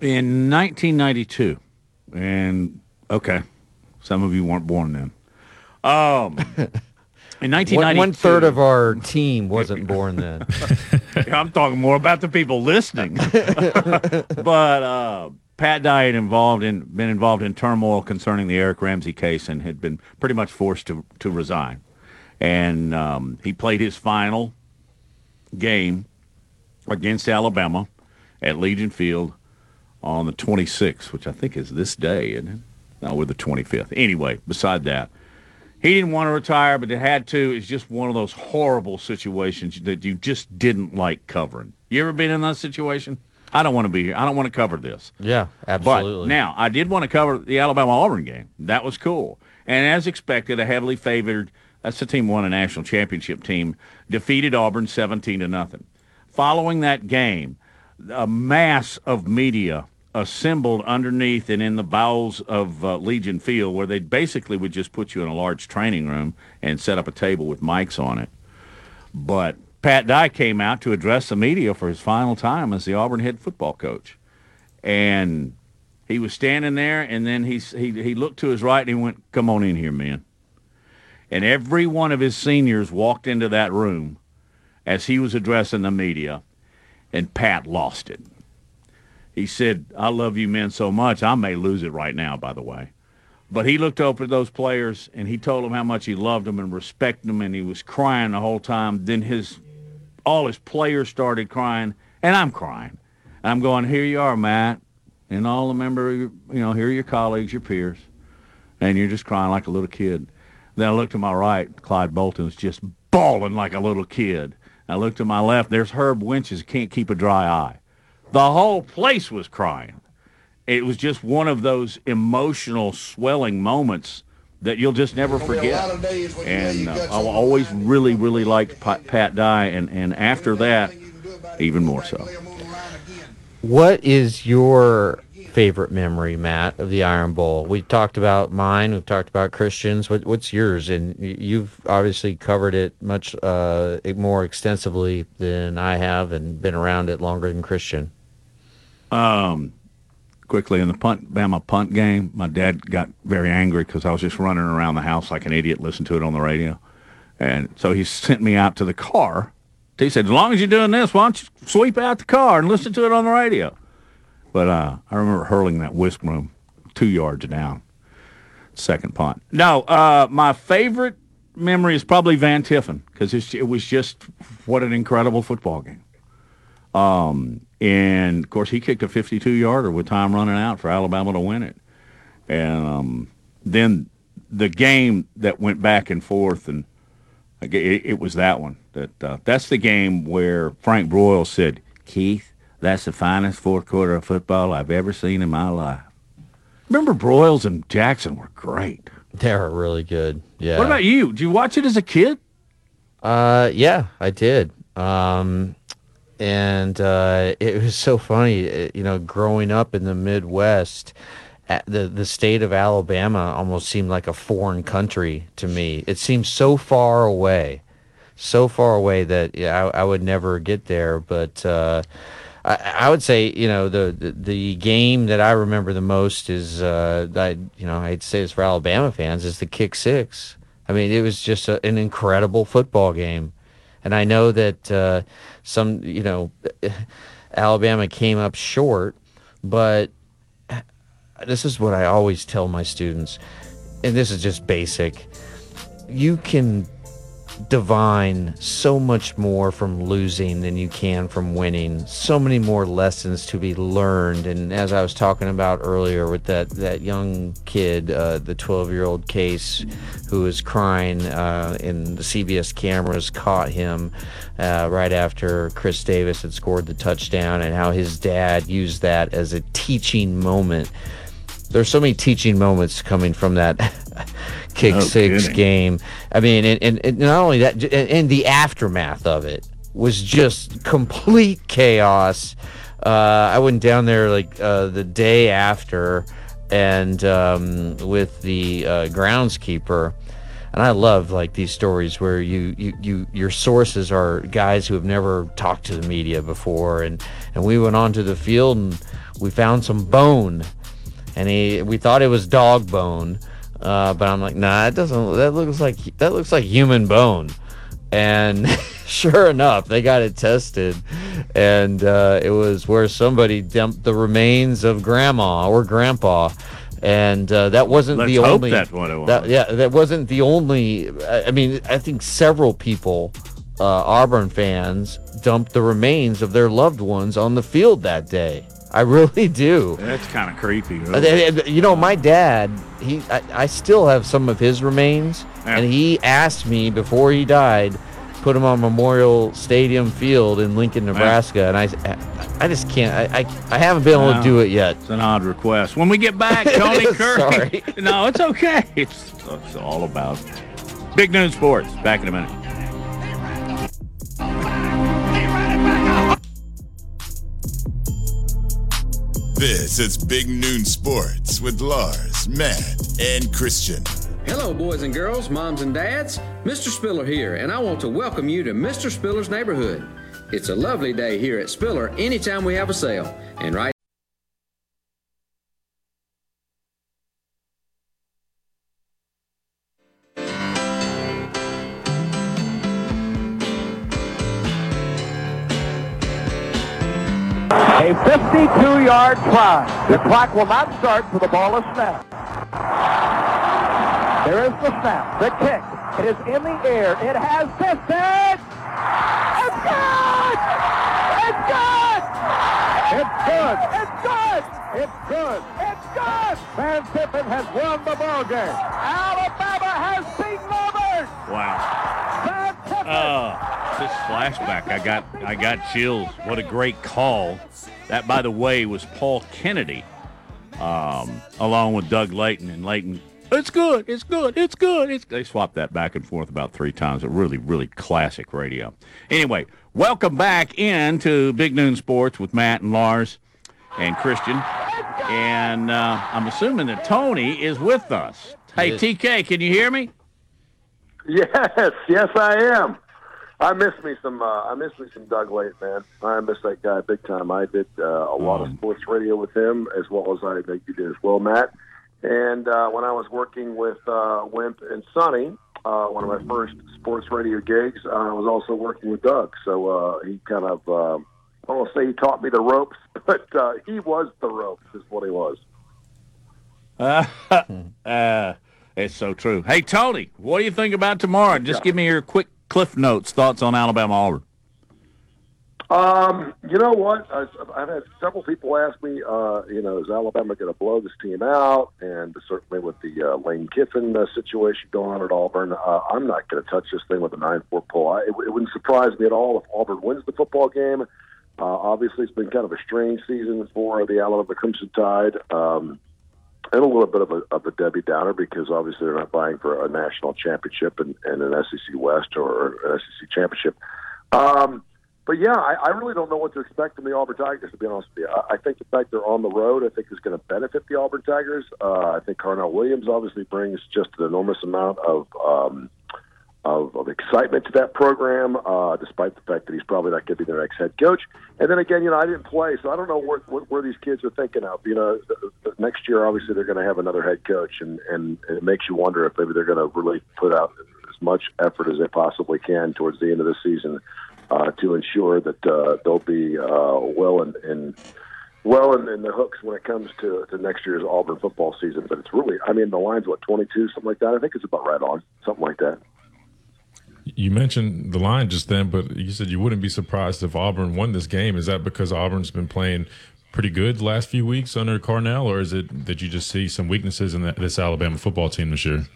Speaker 3: in 1992, and okay, some of you weren't born then. Um, in 1992, one,
Speaker 5: one third of our team wasn't born then.
Speaker 3: I'm talking more about the people listening. but uh, Pat Dye had involved in been involved in turmoil concerning the Eric Ramsey case and had been pretty much forced to to resign. And um, he played his final game against Alabama at Legion Field on the 26th, which I think is this day, isn't it? No, we're the 25th. Anyway, beside that, he didn't want to retire, but it had to. It's just one of those horrible situations that you just didn't like covering. You ever been in that situation? I don't want to be here. I don't want to cover this.
Speaker 5: Yeah, absolutely.
Speaker 3: But now, I did want to cover the Alabama Auburn game. That was cool. And as expected, a heavily favored, that's the team won a national championship team, defeated Auburn 17 to nothing. Following that game, a mass of media assembled underneath and in the bowels of uh, Legion Field, where they basically would just put you in a large training room and set up a table with mics on it. But Pat Dye came out to address the media for his final time as the Auburn head football coach, and he was standing there, and then he he he looked to his right and he went, "Come on in here, man." And every one of his seniors walked into that room as he was addressing the media and Pat lost it. He said, I love you men so much, I may lose it right now, by the way. But he looked over at those players and he told them how much he loved them and respected them, and he was crying the whole time. Then his all his players started crying, and I'm crying. And I'm going, here you are, Matt, and all the member, you know, here are your colleagues, your peers, and you're just crying like a little kid. Then I looked to my right, Clyde Bolton was just bawling like a little kid. I looked to my left. There's Herb Winches. Can't keep a dry eye. The whole place was crying. It was just one of those emotional, swelling moments that you'll just never forget. And uh, I always really, really liked Pat Dye, and, and after that, even more so.
Speaker 5: What is your favorite memory, Matt, of the Iron Bowl? We talked about mine. We've talked about Christians. What, what's yours? And you've obviously covered it much uh, more extensively than I have, and been around it longer than Christian.
Speaker 3: Um, quickly in the punt Bama punt game, my dad got very angry because I was just running around the house like an idiot, listening to it on the radio, and so he sent me out to the car. He said, "As long as you're doing this, why don't you sweep out the car and listen to it on the radio?" But uh, I remember hurling that whisk broom two yards down. Second punt. No, uh, my favorite memory is probably Van Tiffin because it was just what an incredible football game. Um, and of course, he kicked a 52 yarder with time running out for Alabama to win it. And um, then the game that went back and forth, and it, it was that one. That uh, that's the game where Frank Broyles said, "Keith, that's the finest fourth quarter of football I've ever seen in my life. Remember Broyles and Jackson were great.
Speaker 5: They were really good. Yeah.
Speaker 3: What about you? Did you watch it as a kid?
Speaker 5: Uh, yeah, I did. Um, and uh, it was so funny, you know, growing up in the Midwest. The the state of Alabama almost seemed like a foreign country to me. It seemed so far away, so far away that yeah, I, I would never get there. But uh, I, I would say, you know, the, the, the game that I remember the most is, uh, I, you know, I'd say it's for Alabama fans is the kick six. I mean, it was just a, an incredible football game, and I know that uh, some, you know, Alabama came up short, but this is what I always tell my students, and this is just basic. You can divine so much more from losing than you can from winning. So many more lessons to be learned. And as I was talking about earlier with that, that young kid, uh, the 12 year old case who was crying, uh, and the CBS cameras caught him uh, right after Chris Davis had scored the touchdown, and how his dad used that as a teaching moment. There's so many teaching moments coming from that kick
Speaker 3: No
Speaker 5: six
Speaker 3: kidding.
Speaker 5: game. I mean, and, and, and not only that, and the aftermath of it was just complete chaos. Uh, I went down there like uh, the day after, and um, with the uh, groundskeeper. And I love like these stories where you, you, you your sources are guys who have never talked to the media before, and, and we went onto the field and we found some bone, and he we thought it was dog bone, uh, but I'm like, nah, it doesn't. That looks like that looks like human bone, and sure enough, they got it tested, and uh, it was where somebody dumped the remains of grandma or grandpa. And uh, that wasn't
Speaker 3: Let's
Speaker 5: the only.
Speaker 3: that's what it was.
Speaker 5: that- yeah, that wasn't the only. I I mean, I think several people, uh, Auburn fans, dumped the remains of their loved ones on the field that day. I really do.
Speaker 3: That's kind of creepy.
Speaker 5: Uh, they- they- You know, my dad, he, I, I still have some of his remains, and he asked me before he died, put him on Memorial Stadium Field in Lincoln, Nebraska, and I, I just can't. I, I, I haven't been able to do it yet.
Speaker 3: It's an odd request. When we get back, Tony Curry.
Speaker 5: Sorry.
Speaker 3: No, it's okay. It's, it's all about big news sports. Back in a minute.
Speaker 2: This is Big Noon Sports with Lars, Matt, and Christian.
Speaker 18: Hello, boys and girls, moms and dads. Mr. Spiller here, and I want to welcome you to Mr. Spiller's neighborhood. It's a lovely day here at Spiller anytime we have a sale. And right
Speaker 19: 52-yard try. The clock will not start for the ball is snapped. There is the snap. The kick. It is in the air. It has distance. It's good. It's good. It's good. It's good. It's good. It's good. Van Tiffin has won the ball game. Alabama has beaten Auburn.
Speaker 3: Wow.
Speaker 19: Van Tiffin.
Speaker 3: Uh, this flashback, I got I got chills. What a great call. That, by the way, was Paul Kennedy, um, along with Doug Layton. And Layton, it's good, it's good, it's good. It's, they swapped that back and forth about three times. A really, really classic radio. Anyway, welcome back into Big Noon Sports with Matt and Lars and Christian. And uh, I'm assuming that Tony is with us. Hey, TK, can you hear me?
Speaker 20: Yes, yes, I am. I miss me some. Uh, I miss me some Doug Late, man. I miss that guy big time. I did uh, a lot of sports radio with him, as well as I think you did as well, Matt. And uh, when I was working with uh, Wimp and Sonny, uh, one of my first sports radio gigs, I was also working with Doug. So uh, he kind of, uh, I don't say he taught me the ropes, but uh, he was the ropes, is what he was.
Speaker 3: Uh, uh, it's so true. Hey, Tony, what do you think about tomorrow? Just give me your quick cliff notes, thoughts on Alabama Auburn.
Speaker 20: Um, you know what? I've had several people ask me, uh, you know, is Alabama going to blow this team out? And certainly with the uh, Lane Kiffin uh, situation going on at Auburn, uh, I'm not going to touch this thing with a nine-four pull. I, it, it wouldn't surprise me at all if Auburn wins the football game. Uh, obviously, it's been kind of a strange season for the Alabama Crimson Tide. Um, and a little bit of a, of a Debbie Downer because obviously they're not buying for a national championship and, and an SEC West or an SEC championship. Um, but yeah, I, I really don't know what to expect from the Auburn Tigers. To be honest with you, I, I think the fact they're on the road, I think is going to benefit the Auburn Tigers. Uh, I think Carnell Williams obviously brings just an enormous amount of um, of, of excitement to that program, uh, despite the fact that he's probably not going to be their next head coach. And then again, you know, I didn't play, so I don't know where, where, where these kids are thinking of. You know, next year, obviously, they're going to have another head coach, and, and, and it makes you wonder if maybe they're going to really put out as much effort as they possibly can towards the end of the season uh, to ensure that uh, they'll be uh, well in, in well in, in the hooks when it comes to, to next year's Auburn football season. But it's really, I mean, the line's what twenty two, something like that. I think it's about right on, something like that.
Speaker 6: You mentioned the line just then, but you said you wouldn't be surprised if Auburn won this game. Is that because Auburn's been playing pretty good the last few weeks under Carnell, or is it that you just see some weaknesses in this Alabama football team this year?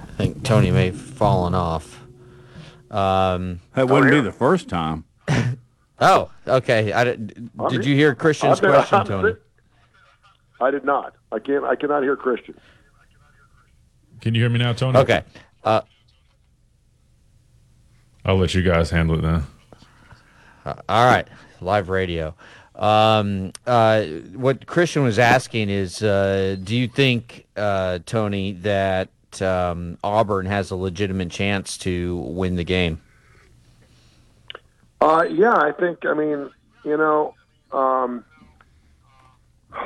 Speaker 5: I think Tony may have fallen off. Um,
Speaker 3: That wouldn't be the first time.
Speaker 5: oh, okay. I, did did you hear Christian's
Speaker 20: I'm-
Speaker 5: question,
Speaker 20: I'm-
Speaker 5: Tony?
Speaker 20: I did not. I can't. I cannot hear Christian.
Speaker 6: Can you hear me now, Tony?
Speaker 5: Okay. Uh,
Speaker 6: I'll let you guys handle it now.
Speaker 5: Uh, all right, live radio. Um, uh, what Christian was asking is, uh, do you think, uh, Tony, that um, Auburn has a legitimate chance to win the game?
Speaker 20: Uh, yeah, I think. I mean, you know, um,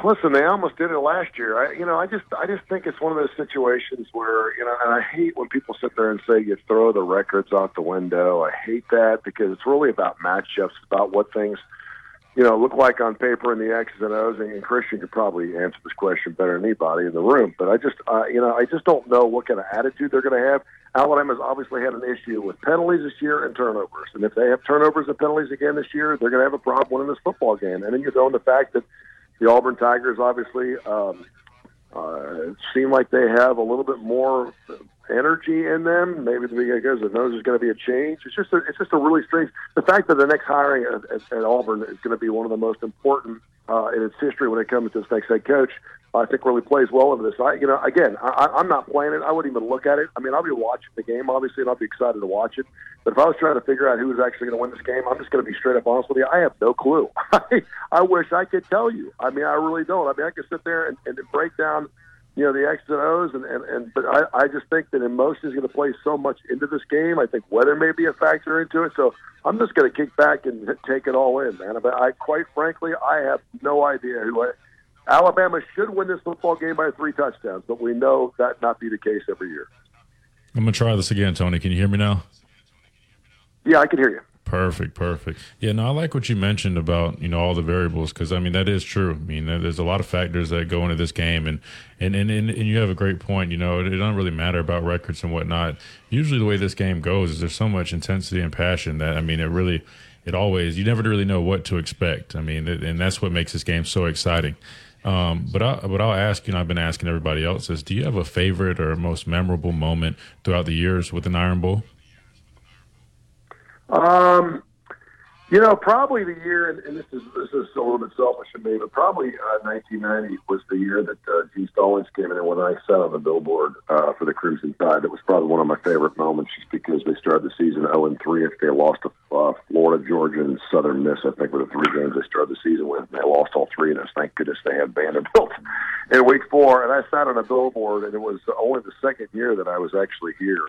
Speaker 20: listen, they almost did it last year. I, you know, I just, I just think it's one of those situations where, you know, and I hate when people sit there and say you throw the records out the window. I hate that because it's really about matchups, about what things, you know, look like on paper in the X's and O's. And Christian could probably answer this question better than anybody in the room. But I just, uh, you know, I just don't know what kind of attitude they're going to have. Alabama's obviously had an issue with penalties this year and turnovers. And if they have turnovers and penalties again this year, they're going to have a problem winning this football game. And then you throw in the fact that the Auburn Tigers obviously um, uh, seem like they have a little bit more energy in them. Maybe the knows there's going to be a change. It's just a, it's just a really strange. The fact that the next hiring at, at, at Auburn is going to be one of the most important uh, in its history when it comes to its next head coach. I think really plays well into this. I, you know, again, I, I'm not playing it. I wouldn't even look at it. I mean, I'll be watching the game, obviously, and I'll be excited to watch it. But if I was trying to figure out who was actually going to win this game, I'm just going to be straight up honest with you. I have no clue. I, I wish I could tell you. I mean, I really don't. I mean, I could sit there and, and break down, you know, the X's and O's, and, and, and but I, I just think that emotion is going to play so much into this game. I think weather may be a factor into it. So I'm just going to kick back and take it all in, man. But I, quite frankly, I have no idea who I. Alabama should win this football game by three touchdowns, but we know that not be the case every year.
Speaker 6: I'm gonna try this again, Tony. Can you hear me now?
Speaker 20: Yeah, I can hear you.
Speaker 6: Perfect, perfect. Yeah, no, I like what you mentioned about you know all the variables because I mean that is true. I mean there's a lot of factors that go into this game, and and and and, and you have a great point. You know, it, it doesn't really matter about records and whatnot. Usually, the way this game goes is there's so much intensity and passion that I mean it really, it always you never really know what to expect. I mean, and that's what makes this game so exciting. Um, but I, but I'll ask you, and I've been asking everybody else is, do you have a favorite or most memorable moment throughout the years with an Iron Bowl?
Speaker 20: Um, you know, probably the year, and, and this is this is a little bit selfish of me, but probably uh, 1990 was the year that uh, Gene Stallings came in and when I sat on the billboard uh, for the Crimson Tide. That was probably one of my favorite moments, just because they started the season 0 and 3. If they lost to uh, Florida, Georgia, and Southern Miss, I think were the three games they started the season with. And they lost all three, and it's thank goodness they had Vanderbilt in week four. And I sat on a billboard, and it was only the second year that I was actually here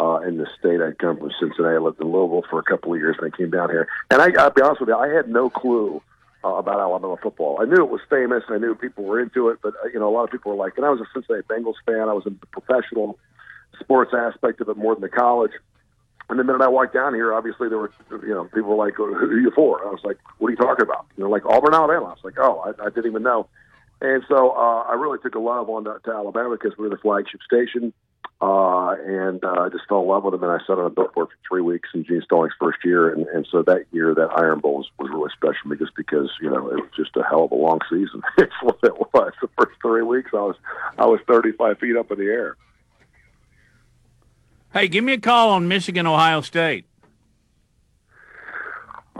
Speaker 20: uh, in the state. I'd come from Cincinnati. I lived in Louisville for a couple of years, and I came down here. And I, I'll be honest with you, I had no clue uh, about Alabama football. I knew it was famous. I knew people were into it, but uh, you know, a lot of people were like, and I was a Cincinnati Bengals fan. I was in the professional sports aspect of it more than the college. And the minute I walked down here, obviously there were, you know, people were like, "Who are you for?" I was like, "What are you talking about?" You know, like Auburn, Alabama. I was like, "Oh, I, I didn't even know." And so uh, I really took a love on to, to Alabama because we were the flagship station, uh, and uh, I just fell in love with them. And I sat on a billboard for three weeks in Gene Stallings' first year, and, and so that year, that Iron Bowl was, was really special to me just because you know it was just a hell of a long season. it's what it was. The first three weeks, I was I was 35 feet up in the air.
Speaker 3: Hey, give me a call on Michigan, Ohio State.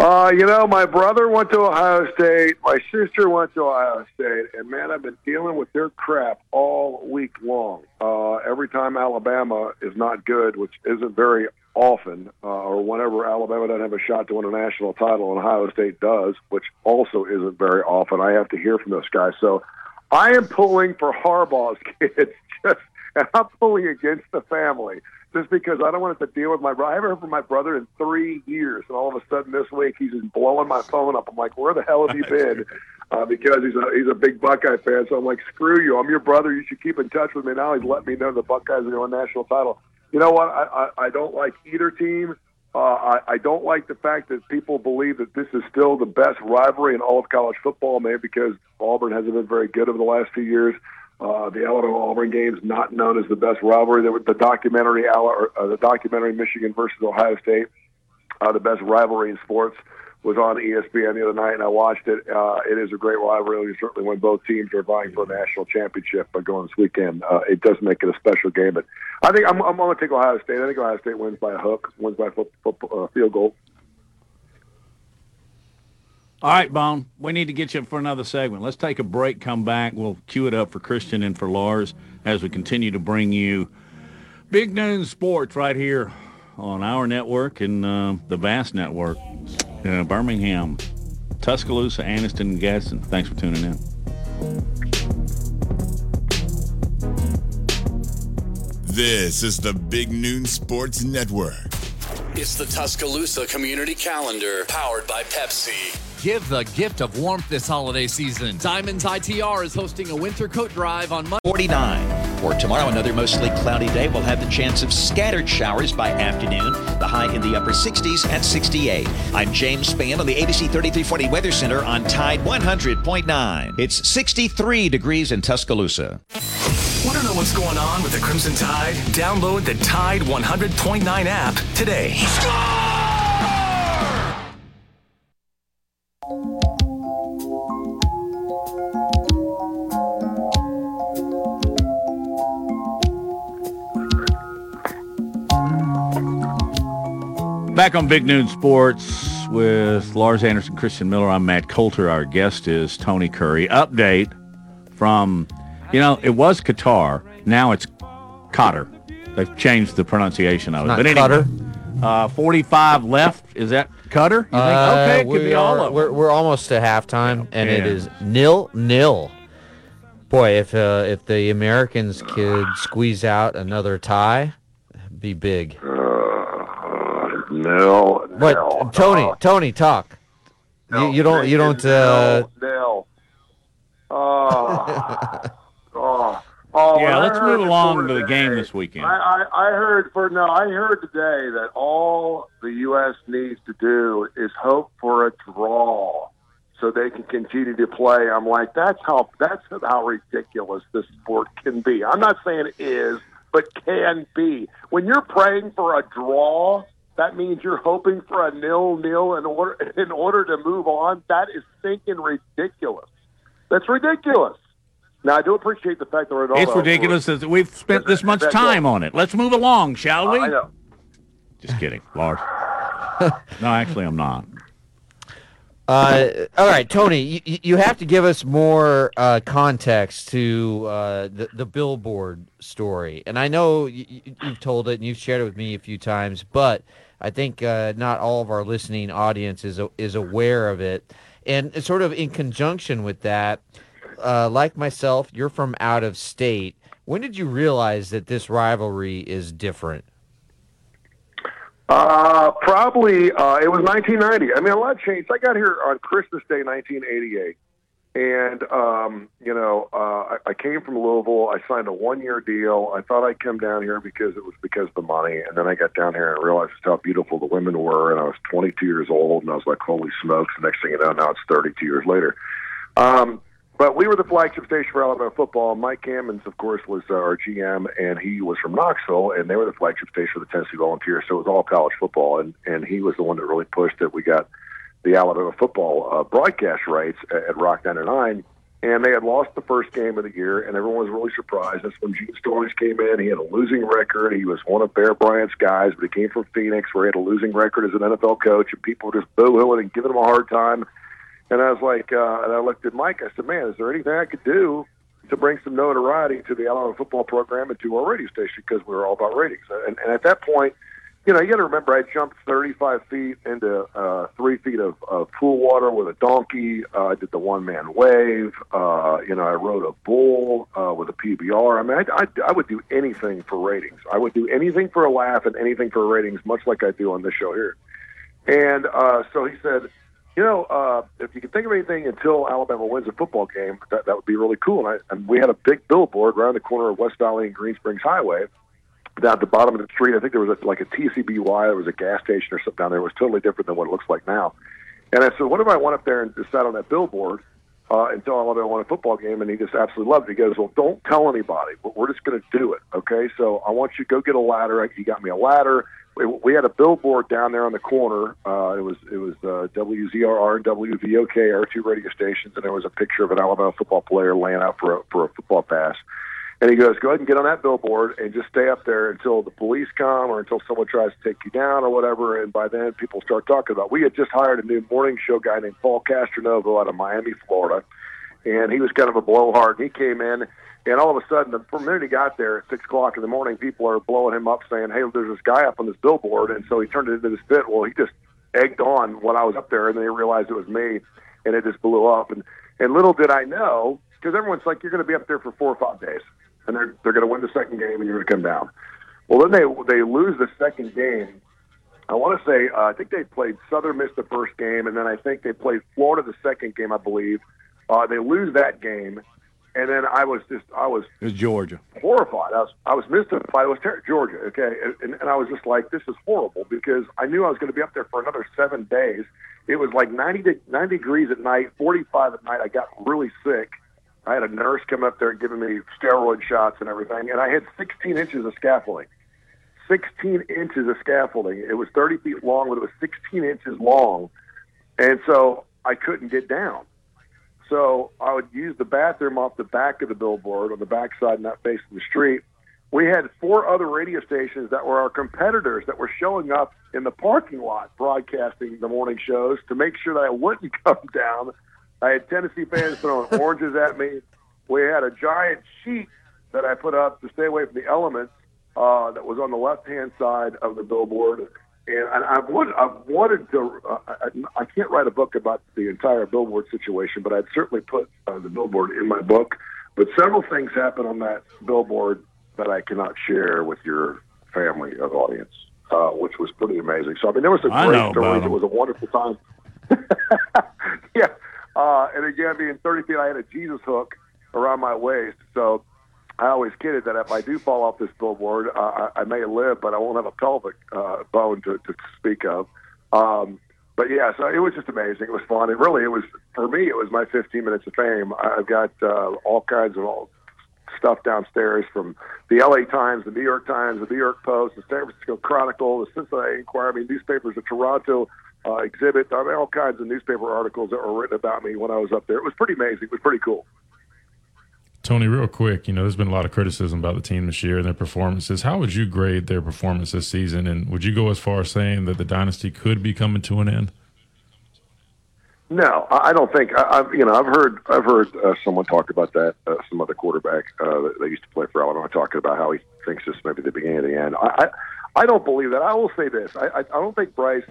Speaker 20: Uh, you know, my brother went to Ohio State. My sister went to Ohio State, and man, I've been dealing with their crap all week long. Uh, every time Alabama is not good, which isn't very often, uh, or whenever Alabama doesn't have a shot to win a national title, and Ohio State does, which also isn't very often, I have to hear from those guys. So I am pulling for Harbaugh's kids, just, and I'm pulling against the family just because I don't want to deal with my brother. I haven't heard from my brother in three years, and all of a sudden this week he's just blowing my phone up. I'm like, where the hell have you been? Uh, because he's a he's a big Buckeye fan, so I'm like, screw you. I'm your brother. You should keep in touch with me. Now he's letting me know the Buckeyes are going national title. You know what? I, I I don't like either team. Uh, I, I don't like the fact that people believe that this is still the best rivalry in all of college football, maybe because Auburn hasn't been very good over the last few years. Uh, the Alabama Auburn game is not known as the best rivalry. Was the documentary, uh, the documentary Michigan versus Ohio State, uh, the best rivalry in sports, was on ESPN the other night, and I watched it. Uh, it is a great rivalry, certainly when both teams are vying for a national championship by going this weekend. Uh, it does make it a special game, but I think I'm, I'm going to take Ohio State. I think Ohio State wins by a hook, wins by a foot, foot, uh, field goal.
Speaker 3: All right, Bone. We need to get you for another segment. Let's take a break, come back. We'll cue it up for Christian and for Lars as we continue to bring you Big Noon Sports right here on our network and uh, the Vast Network. Uh, Birmingham, Tuscaloosa, Anniston, and Gadsden. Thanks for tuning in.
Speaker 2: This is the Big Noon Sports Network.
Speaker 21: It's the Tuscaloosa Community Calendar, powered by Pepsi.
Speaker 22: Give the gift of warmth this holiday season. Diamonds ITR is hosting a winter coat drive on Monday.
Speaker 8: 49. For tomorrow, another mostly cloudy day. We'll have the chance of scattered showers by afternoon. The high in the upper 60s at 68. I'm James Spann on the ABC 3340 Weather Center on Tide 100.9. It's 63 degrees in Tuscaloosa.
Speaker 1: Want to know what's going on with the Crimson Tide? Download the Tide 100.9 app today.
Speaker 3: Back on Big Noon Sports with Lars Anderson, Christian Miller. I'm Matt Coulter. Our guest is Tony Curry. Update from, you know, it was Qatar. Now it's Cotter. They've changed the pronunciation of it.
Speaker 5: Not
Speaker 3: but anyway, uh, 45 left. Is that Qatar? You think?
Speaker 5: Uh,
Speaker 3: okay, it could be all
Speaker 5: are-
Speaker 3: of them.
Speaker 5: We're, we're almost to halftime, and it
Speaker 3: Yeah.
Speaker 5: is nil nil. Boy, if uh, if the Americans could squeeze out another tie, it'd be big.
Speaker 20: No,
Speaker 5: What,
Speaker 20: no,
Speaker 5: Tony?
Speaker 20: uh,
Speaker 5: Tony, talk. you, you don't. You don't. Uh,
Speaker 20: no. Oh, oh, oh,
Speaker 3: yeah,
Speaker 20: I
Speaker 3: let's move along to the game this weekend.
Speaker 20: I, I, I heard for no, I heard today that all the U.S. needs to do is hope for a draw so they can continue to play. I'm like, that's how that's how ridiculous this sport can be. I'm not saying it is, but can be. When you're praying for a draw, that means you're hoping for a nil nil in order in order to move on. That is thinking ridiculous. That's ridiculous. Now I do appreciate the fact that we're
Speaker 3: It's ridiculous that we've spent this much time on it. Let's move along, shall we?
Speaker 20: I know.
Speaker 3: Just kidding, Lars. no, actually, I'm not.
Speaker 5: Uh, all right, Tony, you, you have to give us more uh, context to uh, the, the billboard story. And I know you, you've told it and you've shared it with me a few times, but I think uh, not all of our listening audience is, is aware of it. And sort of in conjunction with that, uh, like myself, you're from out of state. When did you realize that this rivalry is different?
Speaker 20: Uh, probably uh, it was 1990. I mean, a lot changed. I got here on Christmas Day, 1988, and um, you know, uh, I, I came from Louisville. I signed a one-year deal. I thought I'd come down here because it was because of the money, and then I got down here and realized just how beautiful the women were. And I was 22 years old, and I was like, "Holy smokes!" The next thing you know, now it's 32 years later. Um, but we were the flagship station for Alabama football. Mike Cammons, of course, was uh, our GM, and he was from Knoxville, and they were the flagship station for the Tennessee Volunteers. So it was all college football, and and he was the one that really pushed it. We got the Alabama football uh, broadcast rights at, at Rock 99, and they had lost the first game of the year, and everyone was really surprised. That's when Gene Stallings came in. He had a losing record. He was one of Bear Bryant's guys, but he came from Phoenix, where he had a losing record as an NFL coach, and people were just boo-hooing and giving him a hard time. And I was like, uh, and I looked at Mike. I said, "Man, is there anything I could do to bring some notoriety to the Alabama football program and to our radio station because we were all about ratings?" And, and at that point, you know, you got to remember, I jumped 35 feet into uh, three feet of, of pool water with a donkey. Uh, I did the one man wave. Uh, you know, I rode a bull uh, with a PBR. I mean, I, I, I would do anything for ratings. I would do anything for a laugh and anything for ratings, much like I do on this show here. And uh, so he said, you know, uh, if you can think of anything until Alabama wins a football game, that, that would be really cool. And, I, and we had a big billboard around the corner of West Valley and Green Springs Highway down at the bottom of the street. I think there was a, like a TCBY. There was a gas station or something down there. It was totally different than what it looks like now. And I said, what if I went up there and just sat on that billboard uh, until to win a football game? And he just absolutely loved it. He goes, well, don't tell anybody. But we're just going to do it. Okay. So I want you to go get a ladder. He got me a ladder. We, had a billboard down there on the corner. Uh, it was it was uh, WZRR and WVOK, our two radio stations, and there was a picture of an Alabama football player laying out for a, for a football pass. And he goes, go ahead and get on that billboard and just stay up there until the police come or until someone tries to take you down or whatever. And by then, people start talking about. We had just hired a new morning show guy named Paul Castronovo out of Miami, Florida, and he was kind of a blowhard. He came in, and all of a sudden, the minute he got there at six o'clock in the morning, people are blowing him up, saying, "Hey, there's this guy up on this billboard." And so he turned it into this bit. Well, he just egged on when I was up there, and they realized it was me, and it just blew up. And and little did I know, because everyone's like, "You're going to be up there for four or five days." and they're they're going to win the second game, and you're going to come down. Well, then they they lose the second game. I want to say uh, I think they played Southern Miss the first game, and then I think they played Florida the second game, I believe. Uh, they lose that game, and then I was just I was
Speaker 3: it was Georgia
Speaker 20: horrified. I was I was mystified. It was ter- Georgia, okay, and, and I was just like, this is horrible because I knew I was going to be up there for another seven days. It was like 90 to 90 degrees at night, 45 at night. I got really sick I had a nurse come up there giving me steroid shots and everything, and I had 16 inches of scaffolding. 16 inches of scaffolding. It was 30 feet long, but it was 16 inches long, and so I couldn't get down. So I would use the bathroom off the back of the billboard on the back side, not facing the street. We had four other radio stations that were our competitors that were showing up in the parking lot broadcasting the morning shows to make sure that I wouldn't come down I had Tennessee fans throwing oranges at me. We had a giant sheet that I put up to stay away from the elements uh, that was on the left hand side of the billboard. And, I've, wanted, I've wanted to, uh, I, I can't write a book about the entire billboard situation, but I'd certainly put uh, the billboard in my book. But several things happened on that billboard that I cannot share with your family of audience, uh, which was pretty amazing. So, I mean, there was some
Speaker 3: I
Speaker 20: great stories. It was a wonderful time. yeah. Uh, and again, being 30 feet, I had a Jesus hook around my waist. So I always kidded that if I do fall off this billboard, uh, I, I may live, but I won't have a pelvic uh, bone to, to speak of. Um, but yeah, so it was just amazing. It was fun. And really, it was, for me, it was my 15 minutes of fame. I've got uh, all kinds of all, stuff downstairs from the LA Times, the New York Times, the New York Post, the San Francisco Chronicle, the Cincinnati Enquirer, I mean, newspapers, the Toronto uh, exhibit. I mean, all kinds of newspaper articles that were written about me when I was up there. It was pretty amazing. It was pretty cool.
Speaker 6: Tony, real quick, you know, there's been a lot of criticism about the team this year and their performances. How would you grade their performance this season? And would you go as far as saying that the dynasty could be coming to an end?
Speaker 20: No, I don't think. I, I've you know I've heard I've heard uh, someone talk about that. Uh, some other quarterback uh, that, that used to play for Alabama talking about how he thinks this may be the beginning of the end. I I, I don't believe that. I will say this. I I, I don't think Bryce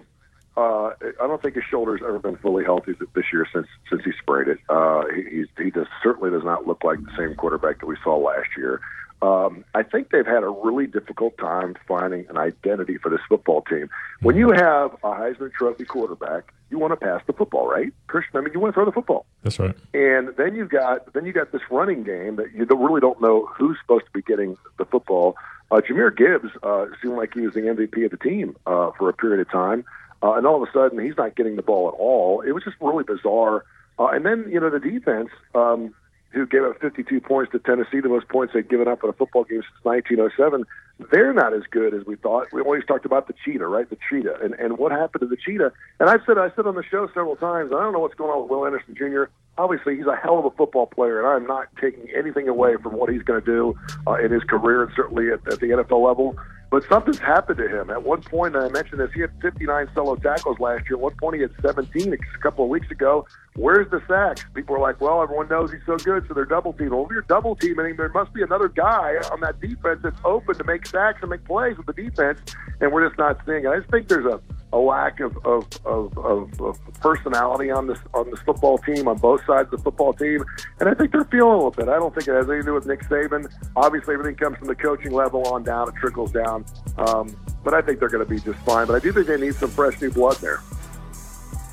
Speaker 20: uh, I don't think his shoulder's ever been fully healthy this year since since he sprayed it. Uh, he he does certainly does not look like the same quarterback that we saw last year. Um, I think they've had a really difficult time finding an identity for this football team. When you have a Heisman Trophy quarterback, you want to pass the football, right? Christian, I mean, you want to throw the football.
Speaker 6: That's right.
Speaker 20: And then you've got then you got this running game that you don't, really don't know who's supposed to be getting the football. Uh, Jahmyr Gibbs uh, seemed like he was the MVP of the team uh, for a period of time. Uh, and all of a sudden, he's not getting the ball at all. It was just really bizarre. Uh, and then, you know, the defense, um, who gave up 52 points to Tennessee, the most points they'd given up in a football game since 1907, they're not as good as we thought. We always talked about the cheetah, right? The cheetah, and and what happened to the cheetah? And I've said I said on the show several times. I don't know what's going on with Will Anderson Jr. Obviously, he's a hell of a football player, and I'm not taking anything away from what he's going to do uh, in his career, and certainly at, at the NFL level. But something's happened to him. At one point, I mentioned this, he had 59 solo tackles last year. At one point, he had 17 a couple of weeks ago. Where's the sacks? People are like, well, everyone knows he's so good, so they're double teaming. Well, if you're double teaming, him, there must be another guy on that defense that's open to make sacks and make plays with the defense, and we're just not seeing it. I just think there's a a lack of, of, of, of, of personality on this on this football team on both sides of the football team, and I think they're feeling a little bit. I don't think it has anything to do with Nick Saban. Obviously, everything comes from the coaching level on down; it trickles down. Um, but I think they're going to be just fine. But I do think they need some fresh new blood there.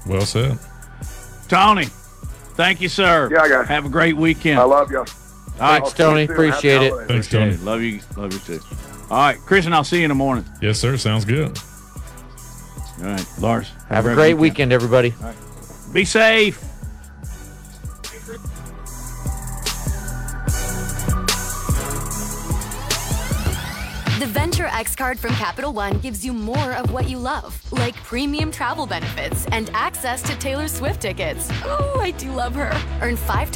Speaker 6: Well said,
Speaker 3: Tony. Thank you, sir.
Speaker 20: Yeah, guys.
Speaker 3: Have a great weekend.
Speaker 20: I love you. All
Speaker 3: right,
Speaker 5: Thanks, Tony. Appreciate it.
Speaker 6: Thanks, Tony.
Speaker 3: Love you. Love you too. All right, Chris, and I'll see you in the morning.
Speaker 6: Yes, sir. Sounds good.
Speaker 3: All right, Lars.
Speaker 5: Have a great weekend, everybody.
Speaker 3: Be safe.
Speaker 23: X card from Capital One gives you more of what you love, like premium travel benefits and access to Taylor Swift tickets. Oh, I do love her. Earn five